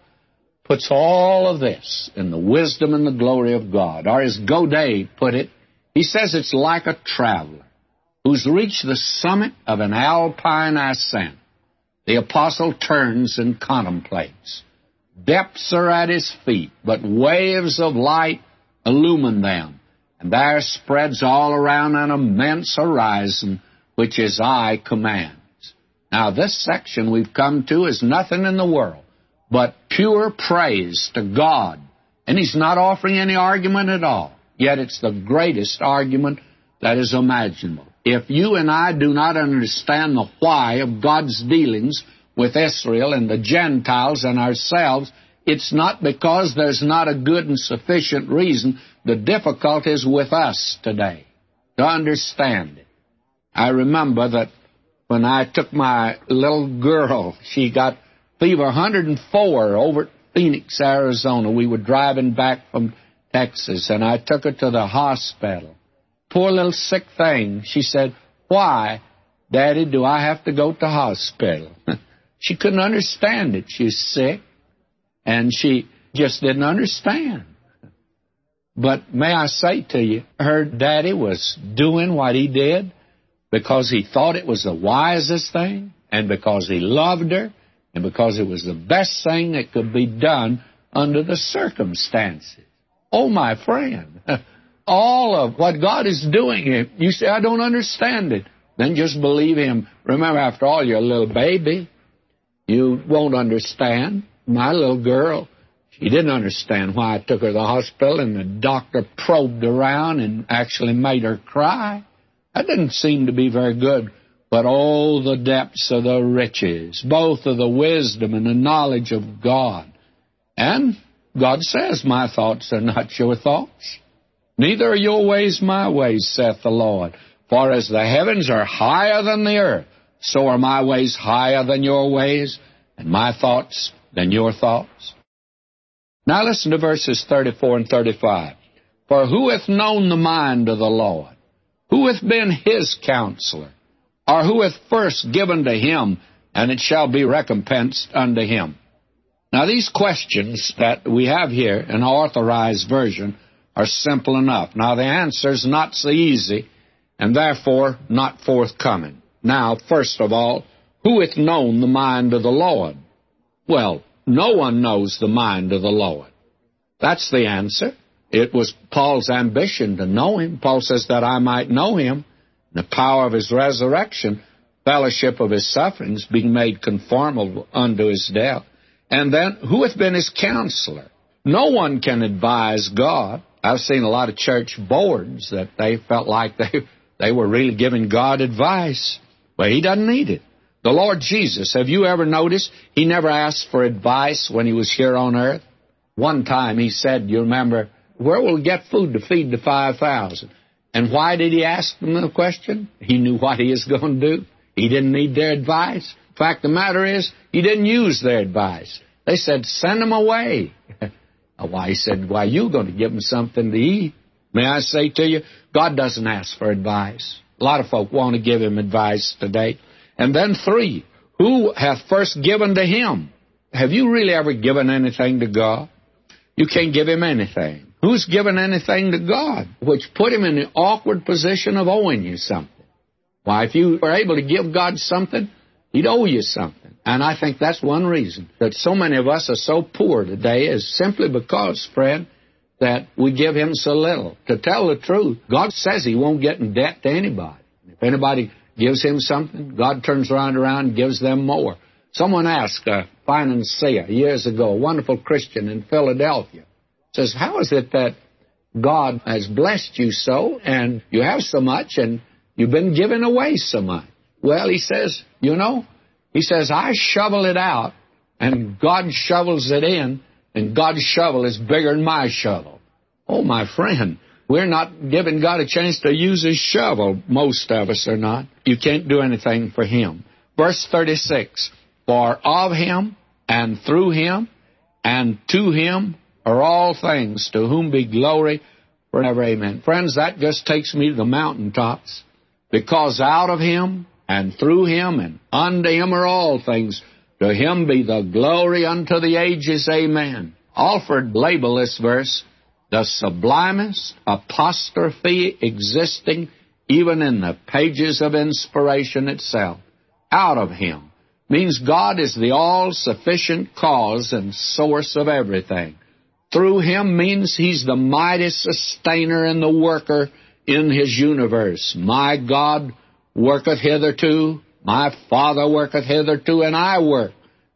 puts all of this in the wisdom and the glory of God. Or as Godet put it, he says it's like a traveler who's reached the summit of an alpine ascent. The apostle turns and contemplates. Depths are at his feet, but waves of light illumine them, and there spreads all around an immense horizon which his eye commands. Now, this section we've come to is nothing in the world but pure praise to God. And he's not offering any argument at all. Yet it's the greatest argument that is imaginable. If you and I do not understand the why of God's dealings with Israel and the Gentiles and ourselves, it's not because there's not a good and sufficient reason. The difficulty is with us today to understand it. I remember that when I took my little girl, she got fever 104 over at Phoenix, Arizona. We were driving back from Texas, and I took her to the hospital. Poor little sick thing. She said, Why, Daddy, do I have to go to hospital? she couldn't understand it. She's sick, and she just didn't understand. But may I say to you, her daddy was doing what he did because he thought it was the wisest thing, and because he loved her, and because it was the best thing that could be done under the circumstances. Oh, my friend, all of what God is doing, you say, I don't understand it, then just believe Him. Remember, after all, you're a little baby. You won't understand. My little girl, she didn't understand why I took her to the hospital, and the doctor probed around and actually made her cry. That didn't seem to be very good. But oh, the depths of the riches, both of the wisdom and the knowledge of God. And God says, My thoughts are not your thoughts, neither are your ways my ways, saith the Lord. For as the heavens are higher than the earth, so are my ways higher than your ways, and my thoughts than your thoughts. Now listen to verses 34 and 35. For who hath known the mind of the Lord? Who hath been his counselor? Or who hath first given to him, and it shall be recompensed unto him? Now, these questions that we have here in our authorized version are simple enough. Now, the answer is not so easy, and therefore not forthcoming. Now, first of all, who hath known the mind of the Lord? Well, no one knows the mind of the Lord. That's the answer. It was Paul's ambition to know him. Paul says that I might know him, the power of his resurrection, fellowship of his sufferings, being made conformable unto his death. And then, who hath been his counselor? No one can advise God. I've seen a lot of church boards that they felt like they, they were really giving God advice. But he doesn't need it. The Lord Jesus, have you ever noticed, he never asked for advice when he was here on earth? One time he said, you remember, where will we get food to feed the 5,000? And why did he ask them the question? He knew what he was going to do. He didn't need their advice. Fact the matter is, he didn't use their advice. They said, send them away. why? He said, why, you going to give them something to eat. May I say to you, God doesn't ask for advice. A lot of folk want to give him advice today. And then three, who hath first given to him? Have you really ever given anything to God? You can't give him anything. Who's given anything to God? Which put him in the awkward position of owing you something. Why, if you were able to give God something, he'd owe you something. And I think that's one reason that so many of us are so poor today is simply because, friend, that we give him so little. To tell the truth, God says he won't get in debt to anybody. If anybody gives him something, God turns around around and gives them more. Someone asked a financier years ago, a wonderful Christian in Philadelphia, says, How is it that God has blessed you so and you have so much and you've been giving away so much? Well, he says, You know, he says, I shovel it out and God shovels it in, and God's shovel is bigger than my shovel. Oh, my friend, we're not giving God a chance to use his shovel. Most of us are not. You can't do anything for him. Verse 36 For of him, and through him, and to him are all things, to whom be glory forever. Amen. Friends, that just takes me to the mountaintops, because out of him, and through him, and unto him are all things. To him be the glory unto the ages. Amen. Alford labeled this verse the sublimest apostrophe existing even in the pages of inspiration itself. Out of him means God is the all sufficient cause and source of everything. Through him means he's the mighty sustainer and the worker in his universe. My God worketh hitherto, my Father worketh hitherto, and I work.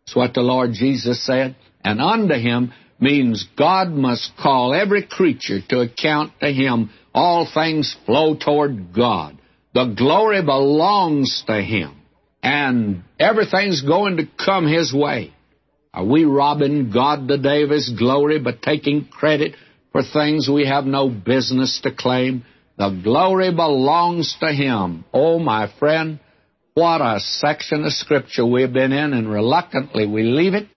That's what the Lord Jesus said. And unto him means God must call every creature to account to him. All things flow toward God. The glory belongs to him. And everything's going to come his way. Are we robbing God today of his glory by taking credit for things we have no business to claim? The glory belongs to him. Oh, my friend, what a section of Scripture we've been in, and reluctantly we leave it.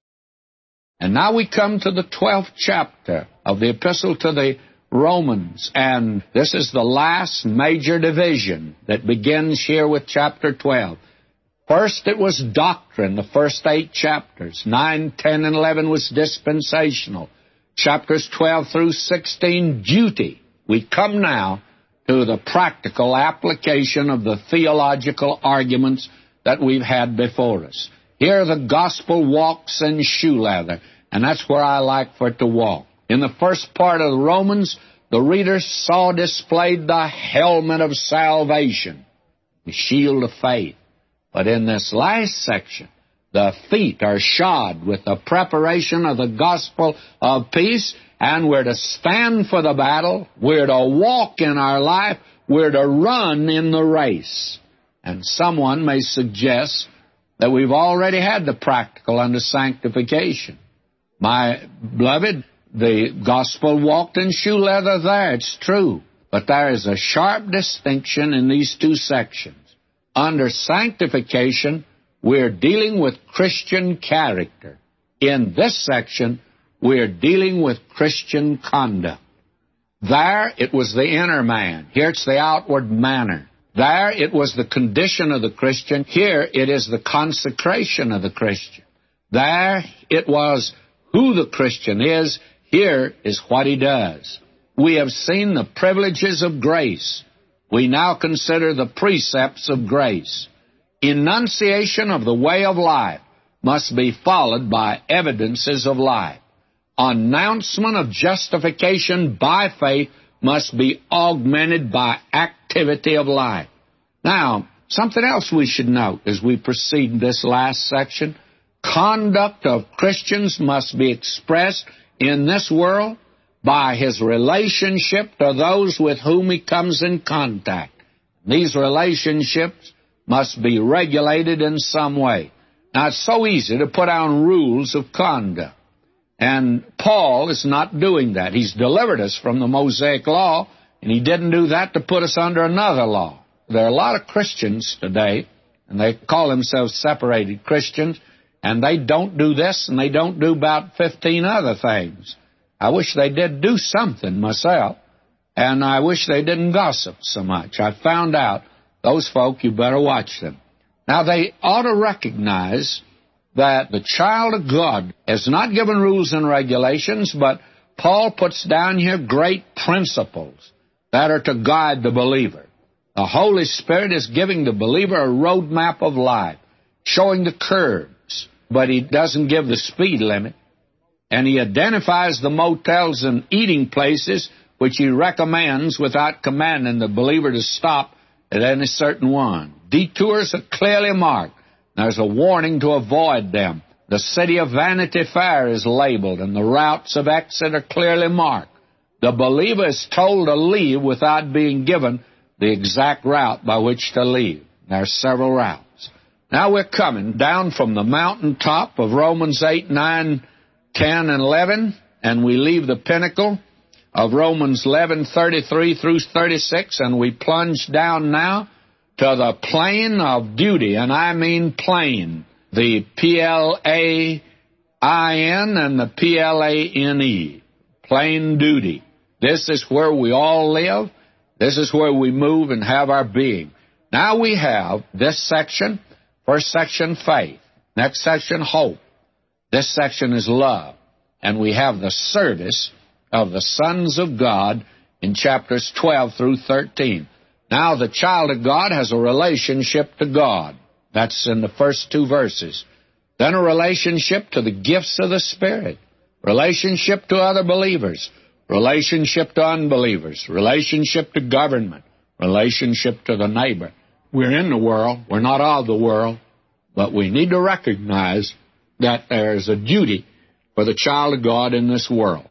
And now we come to the 12th chapter of the Epistle to the Romans, and this is the last major division that begins here with chapter 12. First, it was doctrine, the first eight chapters. 9, 10, and 11 was dispensational. Chapters 12 through 16, duty. We come now to the practical application of the theological arguments that we've had before us. Here the gospel walks in shoe leather, and that's where I like for it to walk. In the first part of Romans, the reader saw displayed the helmet of salvation, the shield of faith. But in this last section, the feet are shod with the preparation of the gospel of peace, and we're to stand for the battle, we're to walk in our life, we're to run in the race. And someone may suggest that we've already had the practical under sanctification. My beloved, the gospel walked in shoe leather there, it's true. But there is a sharp distinction in these two sections. Under sanctification, we're dealing with Christian character. In this section, we're dealing with Christian conduct. There, it was the inner man. Here, it's the outward manner. There, it was the condition of the Christian. Here, it is the consecration of the Christian. There, it was who the Christian is. Here is what he does. We have seen the privileges of grace. We now consider the precepts of grace. Enunciation of the way of life must be followed by evidences of life announcement of justification by faith must be augmented by activity of life. Now, something else we should note as we proceed in this last section conduct of Christians must be expressed in this world by his relationship to those with whom he comes in contact. These relationships must be regulated in some way. Now, it's so easy to put down rules of conduct. And Paul is not doing that. He's delivered us from the Mosaic law, and he didn't do that to put us under another law. There are a lot of Christians today, and they call themselves separated Christians, and they don't do this and they don't do about 15 other things. I wish they did do something myself, and I wish they didn't gossip so much. I found out those folk, you better watch them. Now, they ought to recognize that the child of God is not given rules and regulations, but Paul puts down here great principles that are to guide the believer. The Holy Spirit is giving the believer a roadmap of life, showing the curves, but He doesn't give the speed limit. And he identifies the motels and eating places which he recommends without commanding the believer to stop at any certain one. Detours are clearly marked. There's a warning to avoid them. The city of Vanity Fair is labeled, and the routes of exit are clearly marked. The believer is told to leave without being given the exact route by which to leave. There are several routes. Now we're coming down from the mountaintop of Romans 8, 9, 10, and 11, and we leave the pinnacle of Romans 11, 33 through 36, and we plunge down now to the plane of duty, and I mean plain, the P-L-A-I-N and the P-L-A-N-E, plain duty. This is where we all live. This is where we move and have our being. Now we have this section, first section, faith. Next section, hope. This section is love. And we have the service of the sons of God in chapters 12 through 13. Now the child of God has a relationship to God. That's in the first two verses. Then a relationship to the gifts of the Spirit. Relationship to other believers relationship to unbelievers, relationship to government, relationship to the neighbor. We're in the world, we're not of the world, but we need to recognize that there's a duty for the child of God in this world.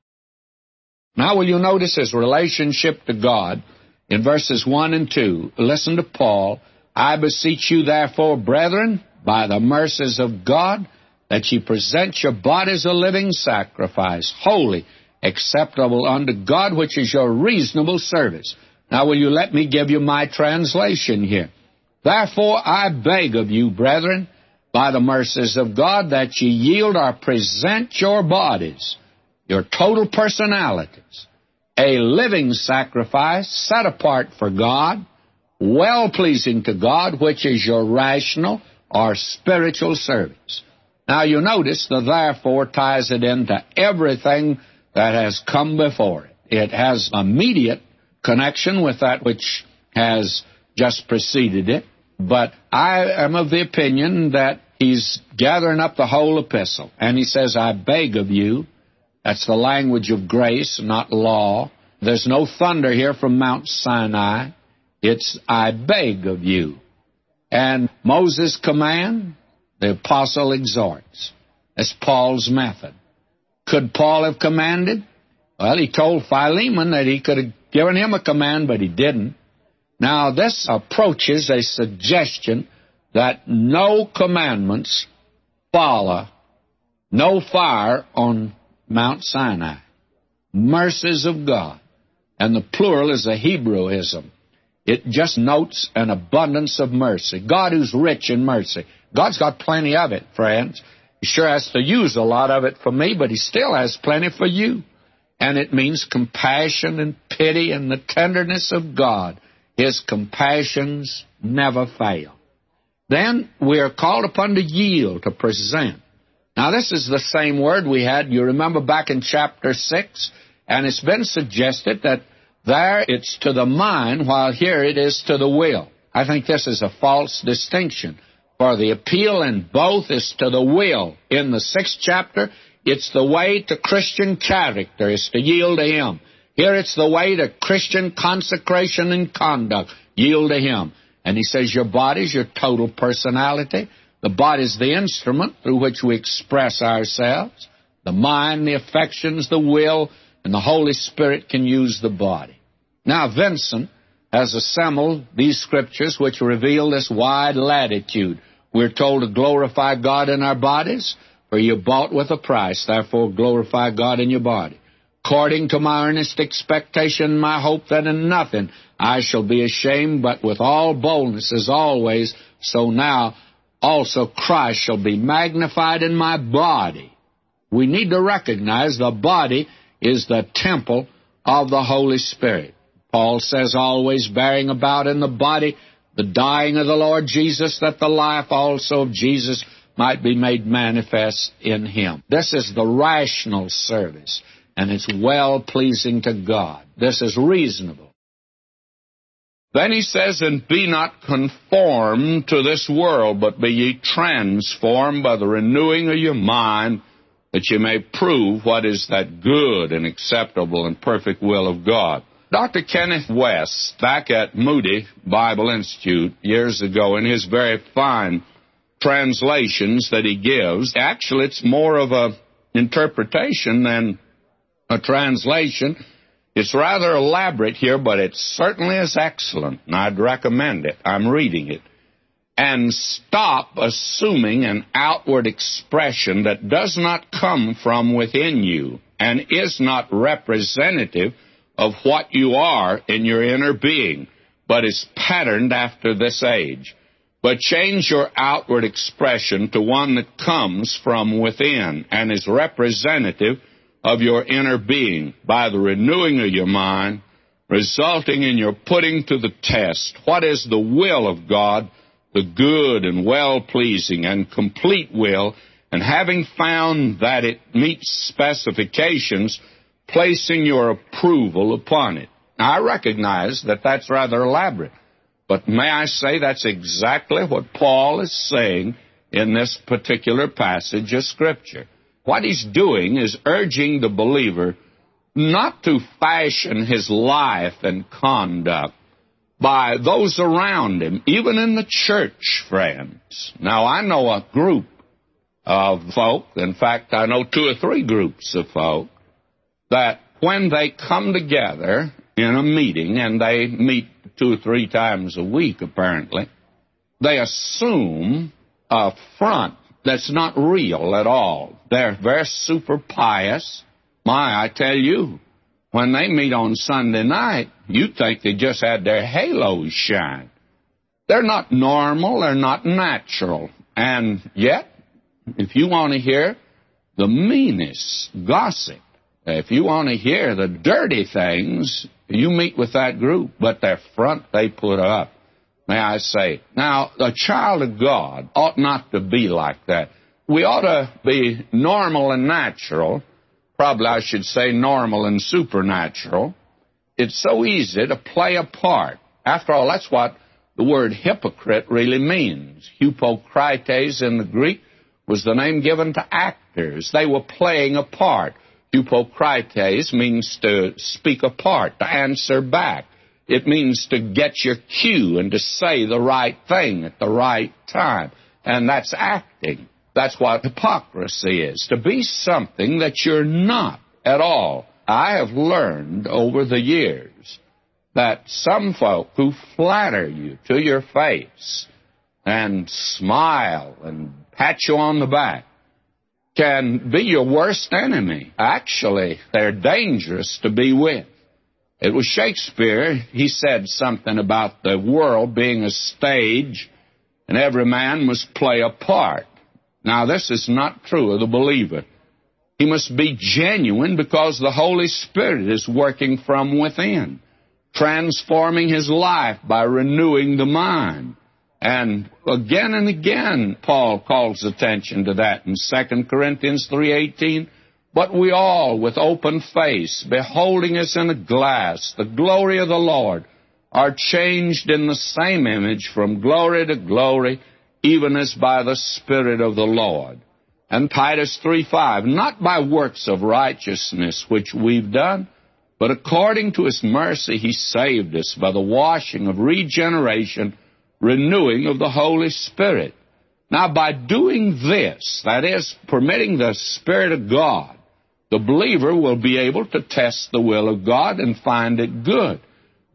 Now, will you notice his relationship to God in verses 1 and 2? Listen to Paul. I beseech you, therefore, brethren, by the mercies of God, that ye present your bodies a living sacrifice, holy, acceptable unto God, which is your reasonable service. Now, will you let me give you my translation here? Therefore, I beg of you, brethren, by the mercies of God, that ye yield or present your bodies, your total personalities, a living sacrifice set apart for God, well pleasing to God, which is your rational or spiritual service. Now you notice the therefore ties it into everything that has come before it. It has immediate connection with that which has just preceded it, but I am of the opinion that he's gathering up the whole epistle, and he says, I beg of you. That's the language of grace, not law. There's no thunder here from Mount Sinai. It's, I beg of you. And Moses' command, the apostle exhorts. That's Paul's method. Could Paul have commanded? Well, he told Philemon that he could have given him a command, but he didn't. Now, this approaches a suggestion that no commandments follow, no fire on Mount Sinai. Mercies of God. And the plural is a Hebrewism. It just notes an abundance of mercy. God who's rich in mercy. God's got plenty of it, friends. He sure has to use a lot of it for me, but he still has plenty for you. And it means compassion and pity and the tenderness of God. His compassions never fail. Then we are called upon to yield, to present. Now, this is the same word we had, you remember back in chapter 6, and it's been suggested that there it's to the mind, while here it is to the will. I think this is a false distinction. For the appeal in both is to the will. In the sixth chapter, it's the way to Christian character, is to yield to Him. Here it's the way to Christian consecration and conduct, yield to Him. And He says your body is your total personality. The body is the instrument through which we express ourselves. The mind, the affections, the will, and the Holy Spirit can use the body. Now, Vincent has assembled these scriptures which reveal this wide latitude we're told to glorify God in our bodies, for you bought with a price, therefore glorify God in your body. According to my earnest expectation, my hope that in nothing I shall be ashamed, but with all boldness as always, so now also Christ shall be magnified in my body. We need to recognize the body is the temple of the Holy Spirit. Paul says, always bearing about in the body the dying of the Lord Jesus, that the life also of Jesus might be made manifest in him. This is the rational service, and it's well pleasing to God. This is reasonable. Then he says, And be not conformed to this world, but be ye transformed by the renewing of your mind, that ye may prove what is that good and acceptable and perfect will of God. Dr. Kenneth Wuest, back at Moody Bible Institute years ago, in his very fine translations that he gives, actually it's more of an interpretation than a translation. It's rather elaborate here, but it certainly is excellent, and I'd recommend it. I'm reading it and stop assuming an outward expression that does not come from within you and is not representative of what you are in your inner being, but is patterned after this age. But change your outward expression to one that comes from within and is representative of your inner being by the renewing of your mind, resulting in your putting to the test what is the will of God the good and well pleasing and complete will, and having found that it meets specifications, placing your approval upon it. Now, I recognize that that's rather elaborate, but may I say that's exactly what Paul is saying in this particular passage of Scripture. What he's doing is urging the believer not to fashion his life and conduct by those around him, even in the church, friends. Now, I know a group of folk, in fact, I know two or three groups of folk, that when they come together in a meeting, and they meet two or three times a week apparently, they assume a front that's not real at all. They're very super pious. My, I tell you, when they meet on Sunday night, you'd think they just had their halos shine. They're not normal, they're not natural. And yet, if you want to hear the meanest gossip, if you want to hear the dirty things, you meet with that group, but their front they put up. May I say? Now, a child of God ought not to be like that. We ought to be normal and natural, probably I should say normal and supernatural. It's so easy to play a part. After all, that's what the word hypocrite really means. Hypocrites in the Greek was the name given to actors. They were playing a part. Hypocrites means to speak a part, to answer back. It means to get your cue and to say the right thing at the right time. And that's acting. That's what hypocrisy is to be something that you're not at all. I have learned over the years that some folk who flatter you to your face and smile and pat you on the back can be your worst enemy. Actually, they're dangerous to be with. It was Shakespeare, he said something about the world being a stage and every man must play a part. Now, this is not true of the believer. He must be genuine because the Holy Spirit is working from within, transforming his life by renewing the mind. And again and again, Paul calls attention to that in 2 Corinthians 3.18. But we all, with open face, beholding as in a glass the glory of the Lord, are changed in the same image from glory to glory, even as by the Spirit of the Lord. And Titus 3:5, not by works of righteousness which we've done, but according to his mercy he saved us by the washing of regeneration, renewing of the Holy Spirit. Now, by doing this, that is, permitting the Spirit of God, the believer will be able to test the will of God and find it good.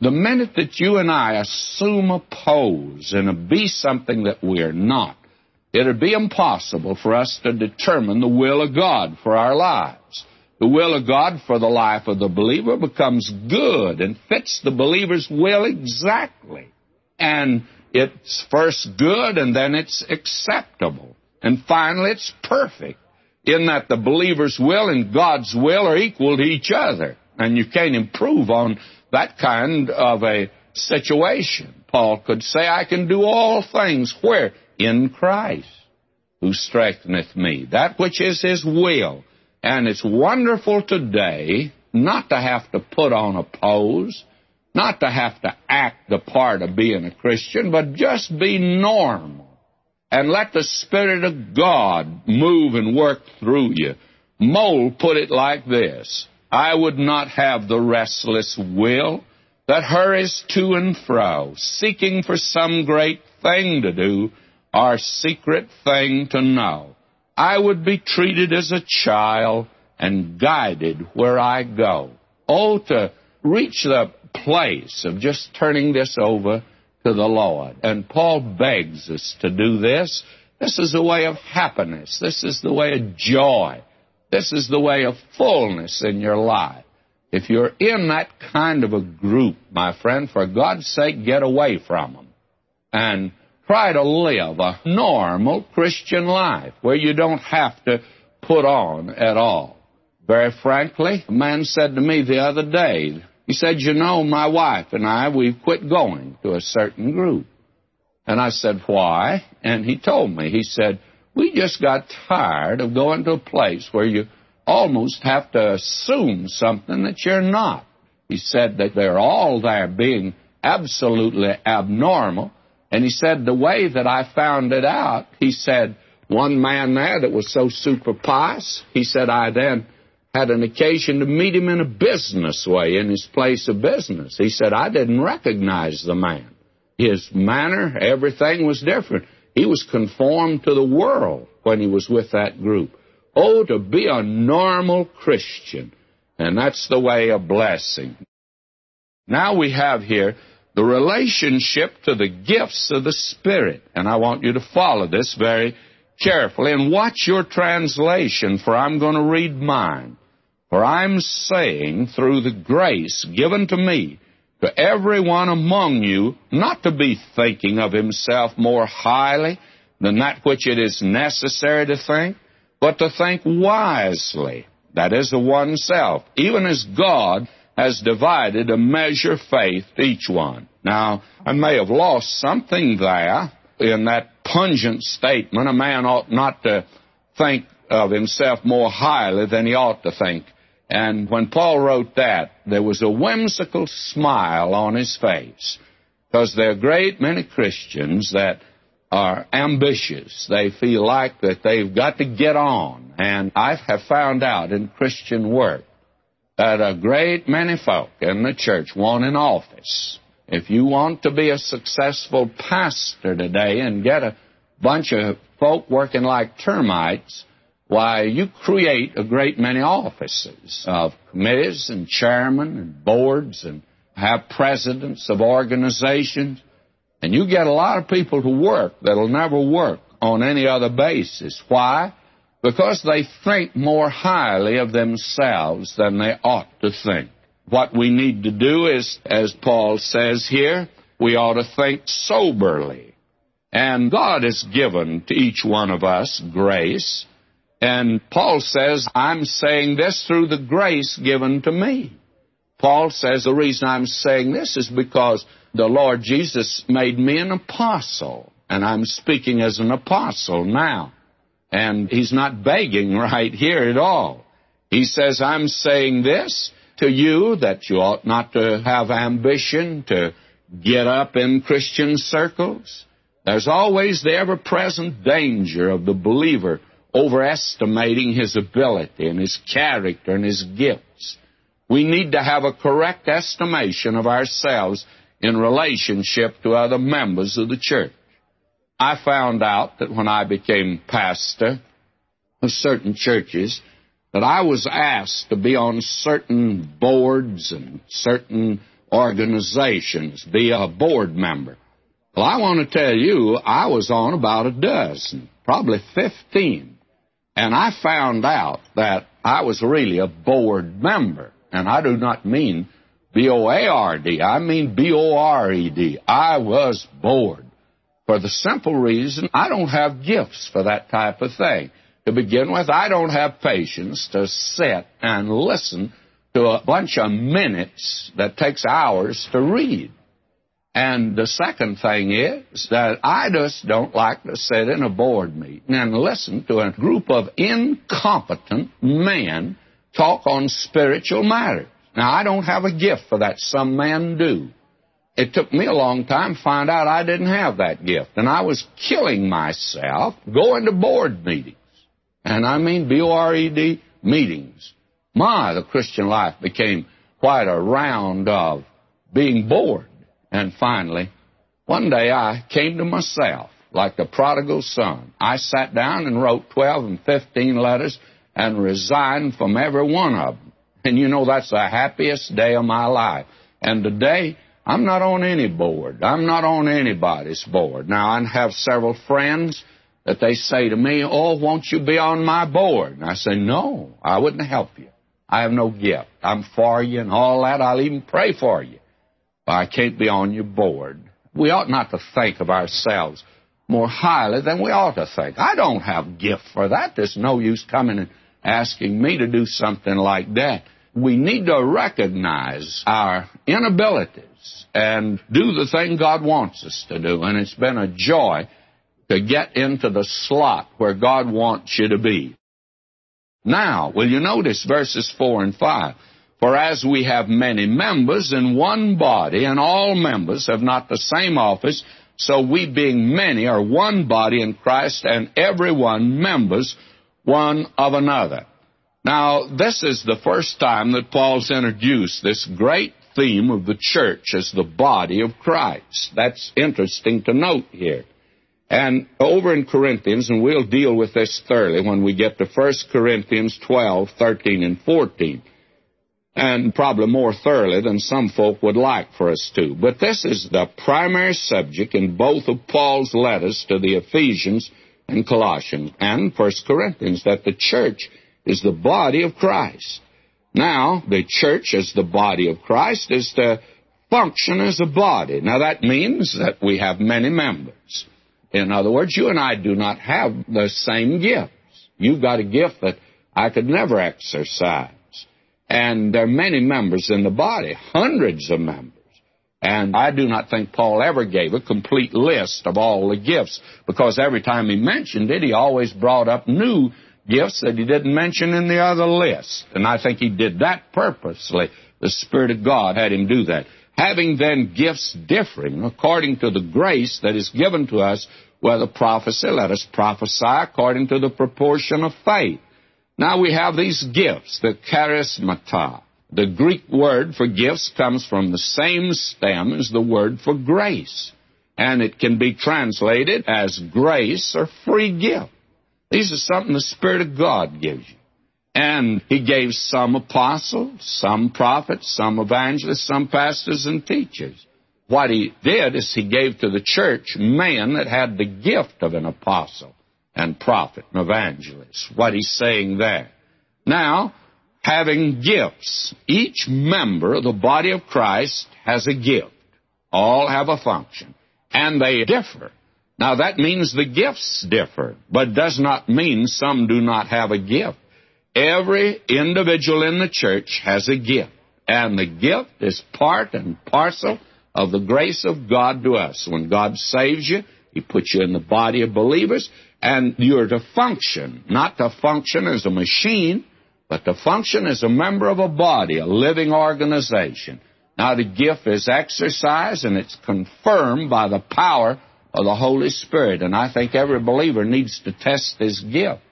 The minute that you and I assume a pose and be something that we're not, it'd be impossible for us to determine the will of God for our lives. The will of God for the life of the believer becomes good and fits the believer's will exactly. And it's first good and then it's acceptable. And finally, it's perfect in that the believer's will and God's will are equal to each other. And you can't improve on that kind of a situation. Paul could say, I can do all things where? In Christ, who strengtheneth me. That which is his will. And it's wonderful today not to have to put on a pose, not to have to act the part of being a Christian, but just be normal. And let the Spirit of God move and work through you Moule put it like this I would not have the restless will that hurries to and fro, seeking for some great thing to do or secret thing to know. I would be treated as a child and guided where I go. Oh, to reach the place of just turning this over to the Lord. And Paul begs us to do this. This is the way of happiness. This is the way of joy. This is the way of fullness in your life. If you're in that kind of a group, my friend, for God's sake, get away from them. And try to live a normal Christian life where you don't have to put on at all. Very frankly, a man said to me the other day, he said, You know, my wife and I, we've quit going to a certain group. And I said, Why? And he told me, he said, We just got tired of going to a place where you almost have to assume something that you're not. He said that they're all there being absolutely abnormal. And he said, The way that I found it out, he said, one man there that was so super pious, he said, I then had an occasion to meet him in a business way in his place of business. He said, I didn't recognize the man. His manner, everything was different. He was conformed to the world when he was with that group. Oh, to be a normal Christian. And that's the way of blessing. Now we have here the relationship to the gifts of the Spirit. And I want you to follow this very carefully and watch your translation, for I'm going to read mine. For I'm saying, through the grace given to me, to every one among you, not to be thinking of himself more highly than that which it is necessary to think, but to think wisely, that is, of oneself, even as God has divided a measure of faith to each one. Now, I may have lost something there in that pungent statement. A man ought not to think of himself more highly than he ought to think. And when Paul wrote that, there was a whimsical smile on his face. Because there are great many Christians that are ambitious. They feel like that they've got to get on. And I have found out in Christian work that a great many folk in the church want an office. If you want to be a successful pastor today and get a bunch of folk working like termites, why, you create a great many offices of committees and chairmen and boards and have presidents of organizations. And you get a lot of people to work that'll never work on any other basis. Why? Because they think more highly of themselves than they ought to think. What we need to do is, as Paul says here, we ought to think soberly. And God has given to each one of us grace and Paul says, I'm saying this through the grace given to me. Paul says the reason I'm saying this is because the Lord Jesus made me an apostle, and I'm speaking as an apostle now. And he's not begging right here at all. He says, I'm saying this to you that you ought not to have ambition to get up in Christian circles. There's always the ever present danger of the believer overestimating his ability and his character and his gifts. We need to have a correct estimation of ourselves in relationship to other members of the church. I found out that when I became pastor of certain churches, that I was asked to be on certain boards and certain organizations, be a board member. Well, I want to tell you, I was on about a dozen, probably 15. And I found out that I was really a board member. And I do not mean B O A R D, I mean B O R E D. I was bored. For the simple reason I don't have gifts for that type of thing. To begin with, I don't have patience to sit and listen to a bunch of minutes that takes hours to read. And the second thing is that I just don't like to sit in a board meeting and listen to a group of incompetent men talk on spiritual matters. Now, I don't have a gift for that. Some men do. It took me a long time to find out I didn't have that gift. And I was killing myself going to board meetings. And I mean B-O-R-E-D meetings. My, the Christian life became quite a round of being bored. And finally, one day I came to myself like the prodigal son. I sat down and wrote 12 and 15 letters and resigned from every one of them. And you know, that's the happiest day of my life. And today, I'm not on any board. I'm not on anybody's board. Now, I have several friends that they say to me, Oh, won't you be on my board? And I say, No, I wouldn't help you. I have no gift. I'm for you and all that. I'll even pray for you. I can't be on your board. We ought not to think of ourselves more highly than we ought to think. I don't have gift for that. There's no use coming and asking me to do something like that. We need to recognize our inabilities and do the thing God wants us to do. And it's been a joy to get into the slot where God wants you to be. Now, will you notice verses 4 and 5? For as we have many members in one body, and all members have not the same office, so we being many are one body in Christ, and every one members one of another. Now, this is the first time that Paul's introduced this great theme of the church as the body of Christ. That's interesting to note here. And over in Corinthians, and we'll deal with this thoroughly when we get to 1 Corinthians 12, 13, and 14 and probably more thoroughly than some folk would like for us to. But this is the primary subject in both of Paul's letters to the Ephesians and Colossians and First Corinthians, that the church is the body of Christ. Now, the church as the body of Christ is to function as a body. Now, that means that we have many members. In other words, you and I do not have the same gifts. You've got a gift that I could never exercise. And there are many members in the body, hundreds of members. And I do not think Paul ever gave a complete list of all the gifts, because every time he mentioned it, he always brought up new gifts that he didn't mention in the other list. And I think he did that purposely. The Spirit of God had him do that. Having then gifts differing according to the grace that is given to us, whether prophecy, let us prophesy according to the proportion of faith. Now we have these gifts, the charismata. The Greek word for gifts comes from the same stem as the word for grace. And it can be translated as grace or free gift. These are something the Spirit of God gives you. And He gave some apostles, some prophets, some evangelists, some pastors and teachers. What He did is He gave to the church men that had the gift of an apostle and prophet and evangelist. What he's saying there. Now, having gifts, each member of the body of Christ has a gift. All have a function. And they differ. Now that means the gifts differ, but does not mean some do not have a gift. Every individual in the church has a gift. And the gift is part and parcel of the grace of God to us. When God saves you, He puts you in the body of believers, and you're to function, not to function as a machine, but to function as a member of a body, a living organization. Now, the gift is exercised and it's confirmed by the power of the Holy Spirit. And I think every believer needs to test this gift.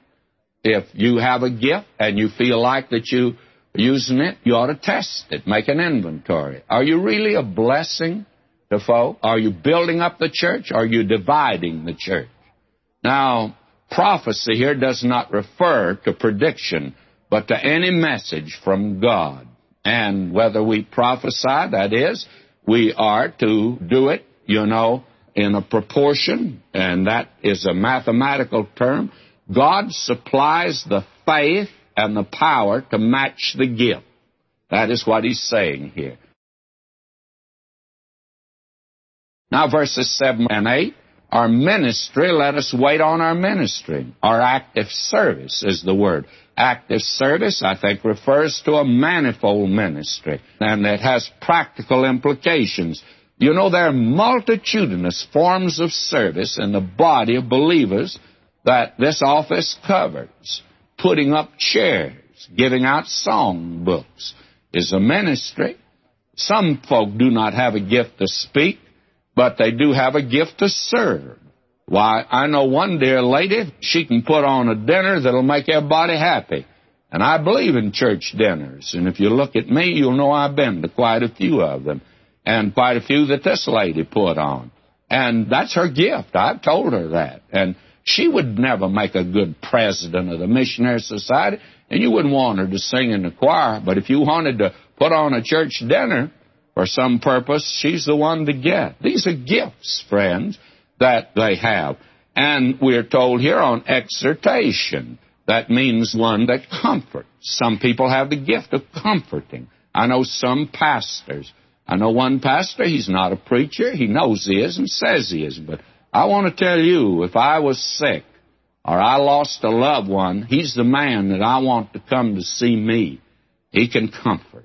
If you have a gift and you feel like that you are using it, you ought to test it, make an inventory. Are you really a blessing to folk? Are you building up the church? Are you dividing the church? Now, prophecy here does not refer to prediction, but to any message from God. And whether we prophesy, that is, we are to do it, you know, in a proportion, and that is a mathematical term. God supplies the faith and the power to match the gift. That is what he's saying here. Now, verses 7 and 8 our ministry, let us wait on our ministry. Our active service is the word. Active service, I think, refers to a manifold ministry, and it has practical implications. You know, there are multitudinous forms of service in the body of believers that this office covers. Putting up chairs, giving out song books is a ministry. Some folk do not have a gift to speak but they do have a gift to serve. Why, I know one dear lady, she can put on a dinner that'll make everybody happy. And I believe in church dinners. And if you look at me, you'll know I've been to quite a few of them. And quite a few that this lady put on. And that's her gift. I've told her that. And she would never make a good president of the Missionary Society. And you wouldn't want her to sing in the choir. But if you wanted to put on a church dinner for some purpose, she's the one to get. These are gifts, friends, that they have. And we're told here on exhortation. That means one that comforts. Some people have the gift of comforting. I know some pastors. I know one pastor, he's not a preacher. He knows he is and says he is. But I want to tell you, if I was sick or I lost a loved one, he's the man that I want to come to see me. He can comfort.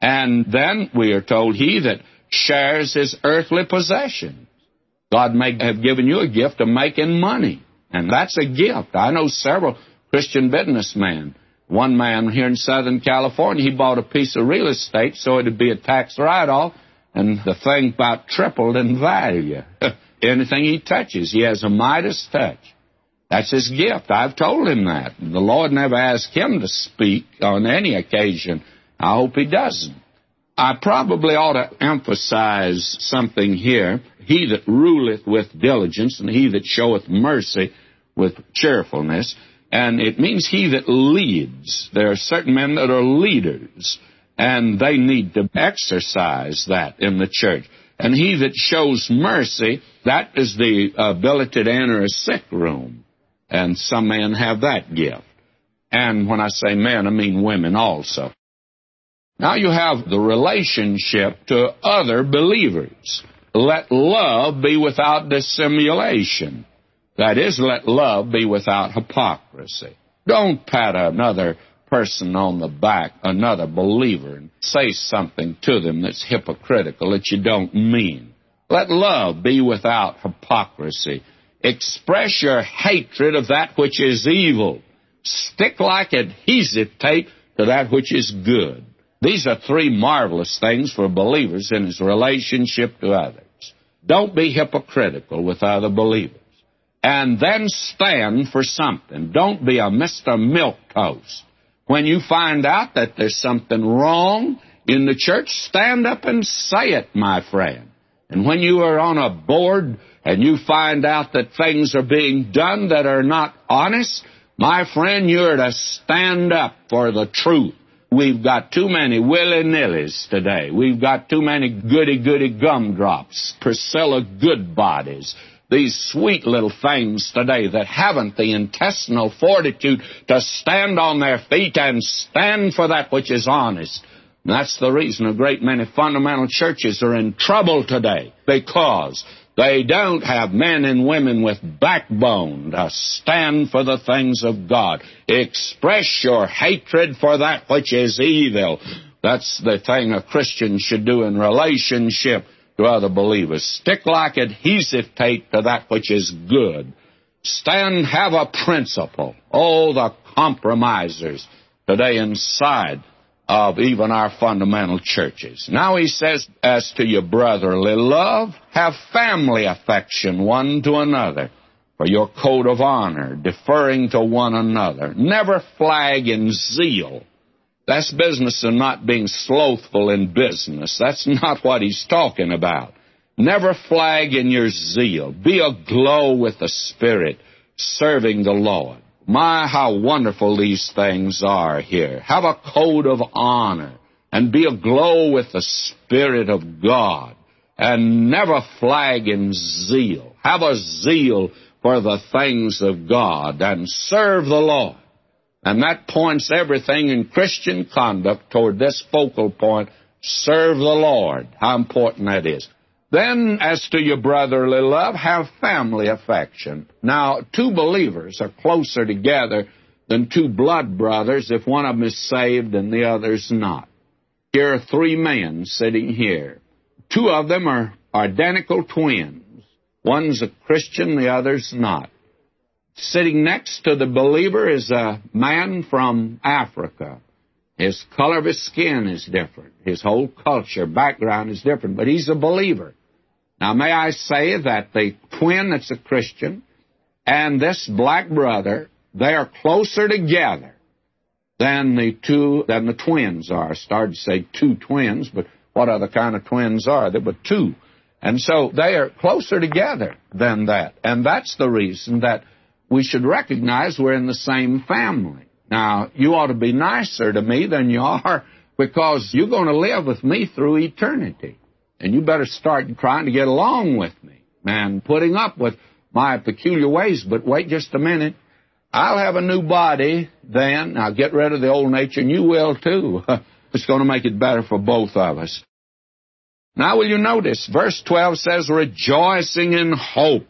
And then we are told he that shares his earthly possessions. God may have given you a gift of making money, and that's a gift. I know several Christian businessmen. One man here in Southern California, he bought a piece of real estate so it'd be a tax write-off, and the thing about tripled in value. Anything he touches, he has a Midas touch. That's his gift. I've told him that. The Lord never asked him to speak on any occasion. I hope he doesn't. I probably ought to emphasize something here. He that ruleth with diligence, and he that showeth mercy with cheerfulness. And it means he that leads. There are certain men that are leaders, and they need to exercise that in the church. And he that shows mercy, that is the ability to enter a sick room. And some men have that gift. And when I say men, I mean women also. Now you have the relationship to other believers. Let love be without dissimulation. That is, let love be without hypocrisy. Don't pat another person on the back, another believer, and say something to them that's hypocritical that you don't mean. Let love be without hypocrisy. Express your hatred of that which is evil. Stick like adhesive tape to that which is good. These are three marvelous things for believers in his relationship to others. Don't be hypocritical with other believers and then stand for something. Don't be a Mr. Milquetoast. When you find out that there's something wrong in the church, stand up and say it, my friend. And when you are on a board and you find out that things are being done that are not honest, my friend, you're to stand up for the truth. We've got too many willy-nillys today. We've got too many goody-goody gumdrops, Priscilla Goodbodies, these sweet little things today that haven't the intestinal fortitude to stand on their feet and stand for that which is honest. And that's the reason a great many fundamental churches are in trouble today because they don't have men and women with backbone to stand for the things of God. Express your hatred for that which is evil. That's the thing a Christian should do in relationship to other believers. Stick like adhesive tape to that which is good. Stand, have a principle. Oh, the compromisers today inside of even our fundamental churches. Now he says, as to your brotherly love, have family affection one to another for your code of honor, deferring to one another. Never flag in zeal that's business and not being slothful in business. That's not what he's talking about. Never flag in your zeal. Be aglow with the Spirit, serving the Lord. My, how wonderful these things are here. Have a code of honor and be aglow with the Spirit of God and never flag in zeal. Have a zeal for the things of God and serve the Lord. And that points everything in Christian conduct toward this focal point serve the Lord. How important that is. Then, as to your brotherly love, have family affection. Now, two believers are closer together than two blood brothers if one of them is saved and the other's not. Here are three men sitting here. Two of them are identical twins. One's a Christian, the other's not. Sitting next to the believer is a man from Africa. His color of his skin is different. His whole culture, background is different, but he's a believer. Now, may I say that the twin that's a Christian and this black brother, they are closer together than the two than the twins are. I started to say two twins, but what other kind of twins are there but two? And so they are closer together than that. And that's the reason that we should recognize we're in the same family. Now, you ought to be nicer to me than you are because you're going to live with me through eternity. And you better start trying to get along with me and putting up with my peculiar ways. But wait just a minute. I'll have a new body then. I'll get rid of the old nature, and you will too. it's going to make it better for both of us. Now, will you notice? Verse 12 says, rejoicing in hope.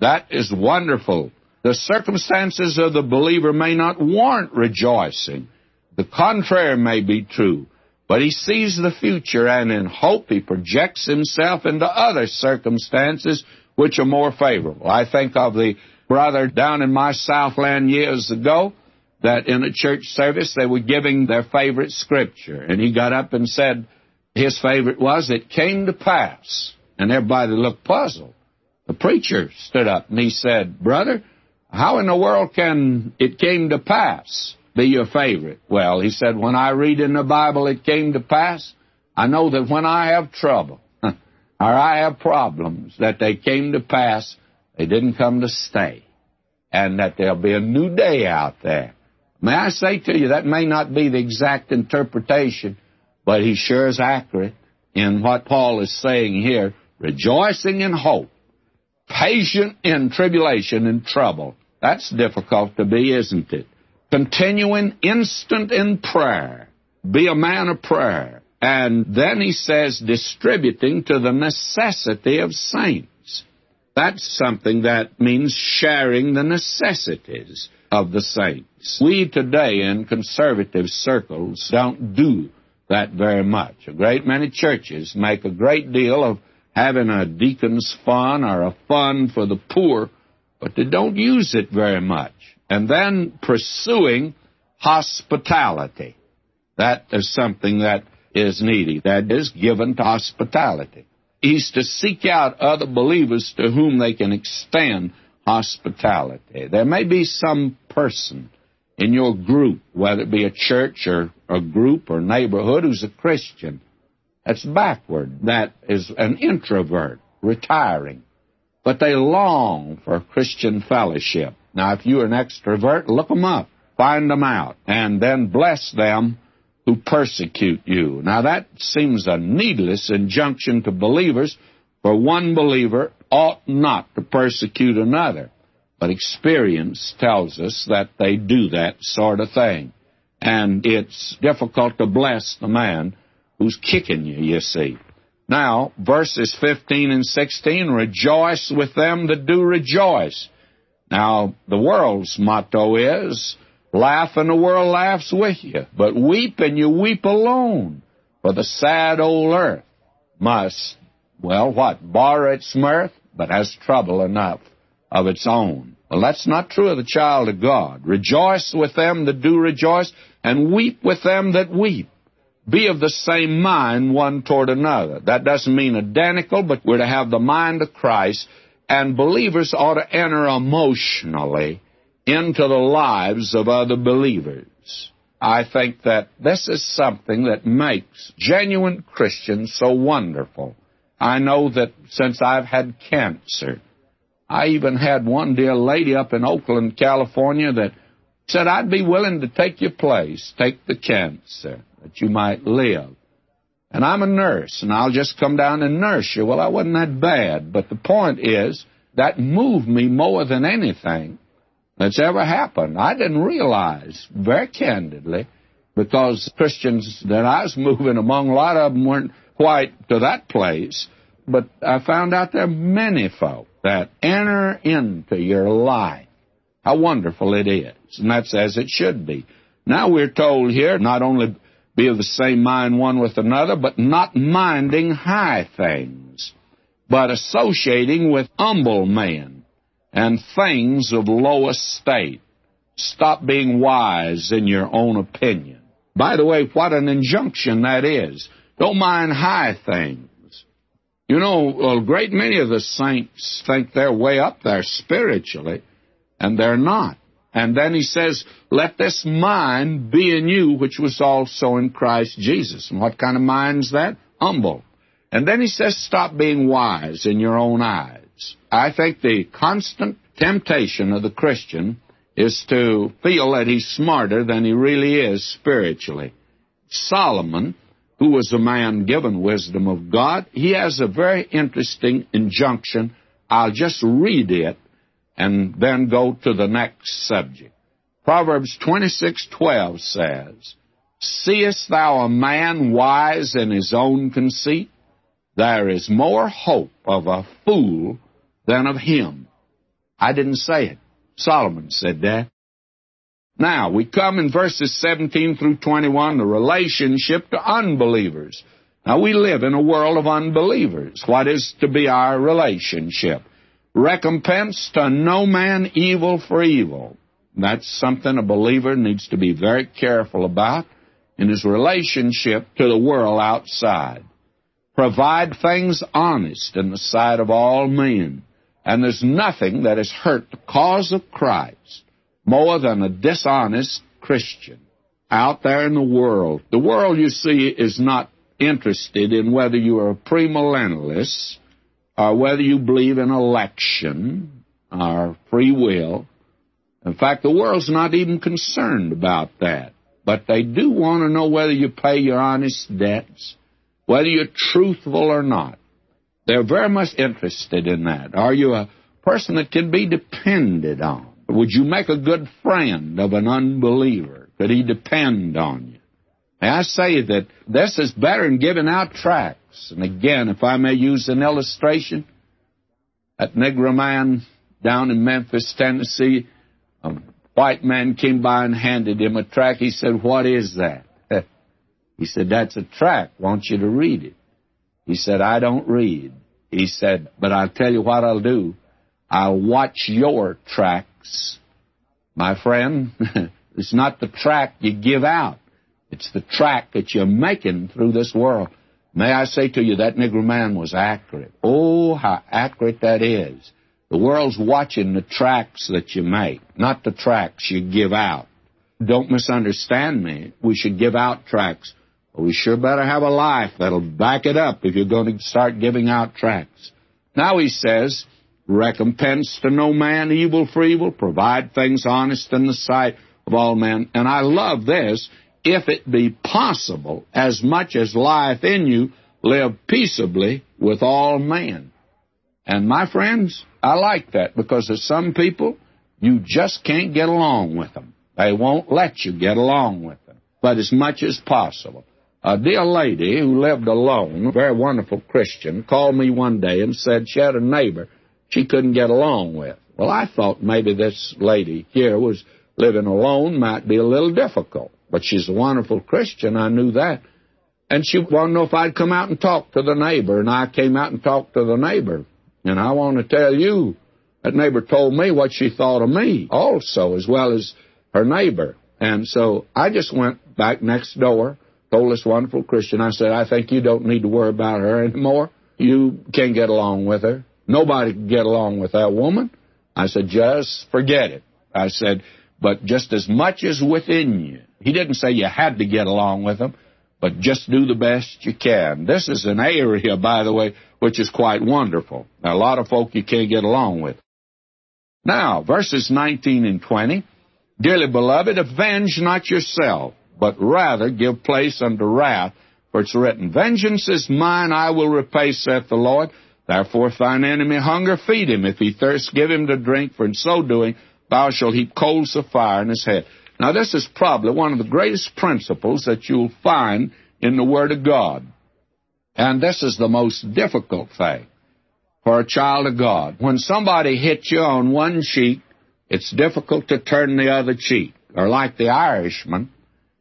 That is wonderful. The circumstances of the believer may not warrant rejoicing. The contrary may be true. But he sees the future, and in hope he projects himself into other circumstances which are more favorable. I think of the brother down in my Southland years ago that in a church service they were giving their favorite scripture, and he got up and said his favorite was, It came to pass. And everybody looked puzzled. The preacher stood up and he said, Brother, how in the world can it came to pass be your favorite? Well, he said, when I read in the Bible it came to pass, I know that when I have trouble or I have problems, that they came to pass, they didn't come to stay, and that there'll be a new day out there. May I say to you, that may not be the exact interpretation, but he sure is accurate in what Paul is saying here, rejoicing in hope patient in tribulation and trouble. That's difficult to be, isn't it? Continuing instant in prayer. Be a man of prayer. And then he says, distributing to the necessity of saints. That's something that means sharing the necessities of the saints. We today in conservative circles don't do that very much. A great many churches make a great deal of having a deacon's fund or a fund for the poor, but they don't use it very much. And then pursuing hospitality. That is something that is needy. That is given to hospitality. He's to seek out other believers to whom they can extend hospitality. There may be some person in your group, whether it be a church or a group or neighborhood, who's a Christian, that's backward. That is an introvert, retiring. But they long for Christian fellowship. Now, if you're an extrovert, look them up, find them out, and then bless them who persecute you. Now, that seems a needless injunction to believers, for one believer ought not to persecute another. But experience tells us that they do that sort of thing. And it's difficult to bless the man who's kicking you, you see. Now, verses 15 and 16, rejoice with them that do rejoice. Now, the world's motto is, laugh and the world laughs with you, but weep and you weep alone, for the sad old earth must, well, what, borrow its mirth, but has trouble enough of its own. Well, that's not true of the child of God. Rejoice with them that do rejoice, and weep with them that weep be of the same mind one toward another. That doesn't mean identical, but we're to have the mind of Christ, and believers ought to enter emotionally into the lives of other believers. I think that this is something that makes genuine Christians so wonderful. I know that since I've had cancer, I even had one dear lady up in Oakland, California that said, I'd be willing to take your place, take the cancer that you might live. And I'm a nurse, and I'll just come down and nurse you. Well, I wasn't that bad, but the point is, that moved me more than anything that's ever happened. I didn't realize, very candidly, because Christians that I was moving among, a lot of them weren't quite to that place, but I found out there are many folk that enter into your life. How wonderful it is. And that's as it should be. Now we're told here not only be of the same mind one with another, but not minding high things, but associating with humble men and things of low estate. Stop being wise in your own opinion. By the way, what an injunction that is. Don't mind high things. You know, a great many of the saints think they're way up there spiritually, and they're not. And then he says, Let this mind be in you, which was also in Christ Jesus. And what kind of mind's that? Humble. And then he says, Stop being wise in your own eyes. I think the constant temptation of the Christian is to feel that he's smarter than he really is spiritually. Solomon, who was a man given wisdom of God, he has a very interesting injunction. I'll just read it and then go to the next subject. Proverbs 26:12 says, "Seest thou a man wise in his own conceit? There is more hope of a fool than of him." I didn't say it. Solomon said that. Now, we come in verses 17 through 21, the relationship to unbelievers. Now, we live in a world of unbelievers. What is to be our relationship? Recompense to no man evil for evil. That's something a believer needs to be very careful about in his relationship to the world outside. Provide things honest in the sight of all men. And there's nothing that has hurt the cause of Christ more than a dishonest Christian out there in the world. The world, you see, is not interested in whether you are a premillennialist or whether you believe in election or free will. In fact, the world's not even concerned about that. But they do want to know whether you pay your honest debts, whether you're truthful or not. They're very much interested in that. Are you a person that can be depended on? Would you make a good friend of an unbeliever? Could he depend on you? May I say that this is better than giving out tracts. And again, if I may use an illustration, that Negro man down in Memphis, Tennessee, a white man came by and handed him a tract. He said, What is that? he said, That's a tract. Want you to read it. He said, I don't read. He said, But I'll tell you what I'll do. I'll watch your tracts. My friend, it's not the tract you give out. It's the tract that you're making through this world. May I say to you, that Negro man was accurate. Oh, how accurate that is. The world's watching the tracks that you make, not the tracks you give out. Don't misunderstand me. We should give out tracks, But we sure better have a life that'll back it up if you're going to start giving out tracks. Now he says, recompense to no man evil for evil, provide things honest in the sight of all men. And I love this if it be possible, as much as lieth in you, live peaceably with all men. And my friends, I like that because there's some people you just can't get along with them. They won't let you get along with them. But as much as possible. A dear lady who lived alone, a very wonderful Christian, called me one day and said she had a neighbor she couldn't get along with. Well, I thought maybe this lady here was living alone might be a little difficult. But she's a wonderful Christian. I knew that. And she wanted to know if I'd come out and talk to the neighbor. And I came out and talked to the neighbor. And I want to tell you, that neighbor told me what she thought of me also, as well as her neighbor. And so I just went back next door, told this wonderful Christian, I said, I think you don't need to worry about her anymore. You can't get along with her. Nobody can get along with that woman. I said, just forget it. I said, but just as much as within you. He didn't say you had to get along with them, but just do the best you can. This is an area, by the way, which is quite wonderful. Now, a lot of folk you can't get along with. Now, verses 19 and 20. Dearly beloved, avenge not yourself, but rather give place unto wrath, for it's written, Vengeance is mine, I will repay, saith the Lord. Therefore, if thine enemy hunger, feed him. If he thirst, give him to drink, for in so doing, thou shalt heap coals of fire in his head. Now, this is probably one of the greatest principles that you'll find in the Word of God. And this is the most difficult thing for a child of God. When somebody hits you on one cheek, it's difficult to turn the other cheek. Or like the Irishman,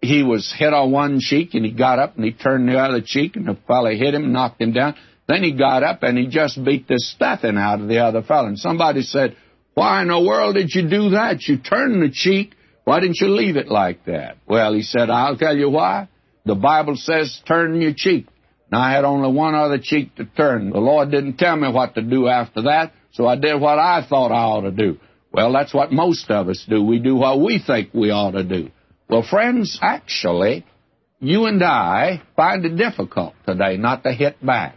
he was hit on one cheek and he got up and he turned the other cheek and the fellow hit him, knocked him down. Then he got up and he just beat the stuffing out of the other fellow. And somebody said, why in the world did you do that? You turned the cheek. Why didn't you leave it like that? Well, he said, I'll tell you why. The Bible says turn your cheek. Now, I had only one other cheek to turn. The Lord didn't tell me what to do after that, so I did what I thought I ought to do. Well, that's what most of us do. We do what we think we ought to do. Well, friends, actually, you and I find it difficult today not to hit back.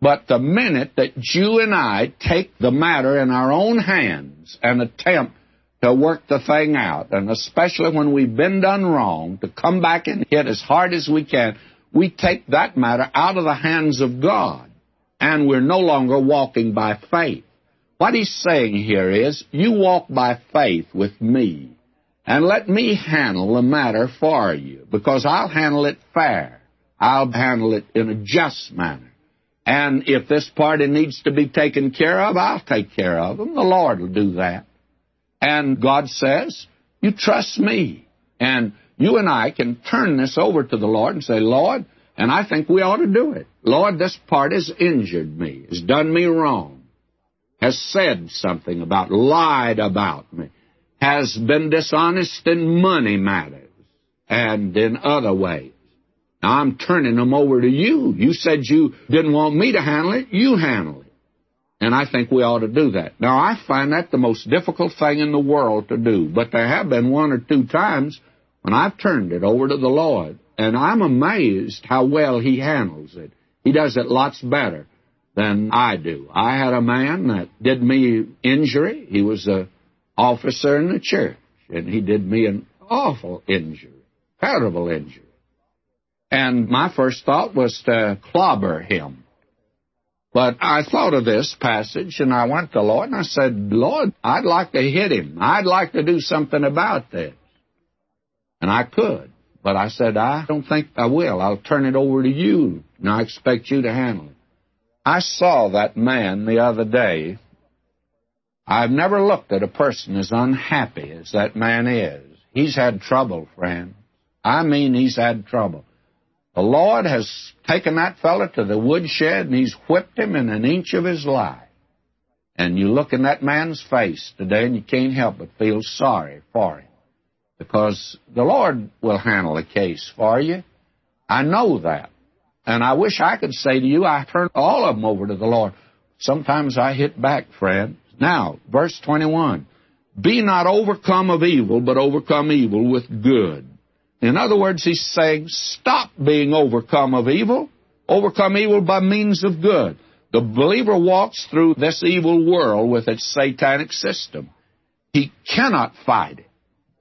But the minute that you and I take the matter in our own hands and attempt to work the thing out, and especially when we've been done wrong, to come back and hit as hard as we can, we take that matter out of the hands of God, and we're no longer walking by faith. What he's saying here is, you walk by faith with me, and let me handle the matter for you, because I'll handle it fair. I'll handle it in a just manner. And if this party needs to be taken care of, I'll take care of them. The Lord will do that. And God says, You trust me. And you and I can turn this over to the Lord and say, Lord, and I think we ought to do it. Lord, this part has injured me, has done me wrong, has said something about, lied about me, has been dishonest in money matters and in other ways. Now I'm turning them over to you. You said you didn't want me to handle it. You handle it. And I think we ought to do that. Now, I find that the most difficult thing in the world to do, but there have been one or two times when I've turned it over to the Lord, and I'm amazed how well He handles it. He does it lots better than I do. I had a man that did me injury. He was a officer in the church, and he did me an awful injury, terrible injury. And my first thought was to clobber him. But I thought of this passage and I went to the Lord and I said, Lord, I'd like to hit him. I'd like to do something about this. And I could. But I said, I don't think I will. I'll turn it over to you and I expect you to handle it. I saw that man the other day. I've never looked at a person as unhappy as that man is. He's had trouble, friend. I mean, he's had trouble. The Lord has taken that fellow to the woodshed and he's whipped him in an inch of his life. And you look in that man's face today and you can't help but feel sorry for him. Because the Lord will handle the case for you. I know that. And I wish I could say to you, I turn all of them over to the Lord. Sometimes I hit back, friend. Now, verse 21. Be not overcome of evil, but overcome evil with good. In other words, he's saying, stop being overcome of evil. Overcome evil by means of good. The believer walks through this evil world with its satanic system. He cannot fight it.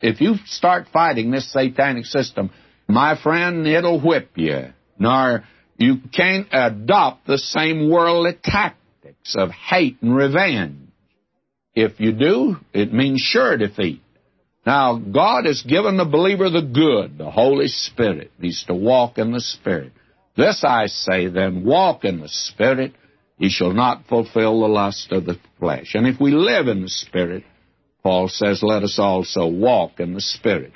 If you start fighting this satanic system, my friend, it'll whip you. Nor you can't adopt the same worldly tactics of hate and revenge. If you do, it means sure defeat. Now, God has given the believer the good, the Holy Spirit. He's to walk in the Spirit. This I say then, walk in the Spirit, ye shall not fulfill the lust of the flesh. And if we live in the Spirit, Paul says, let us also walk in the Spirit.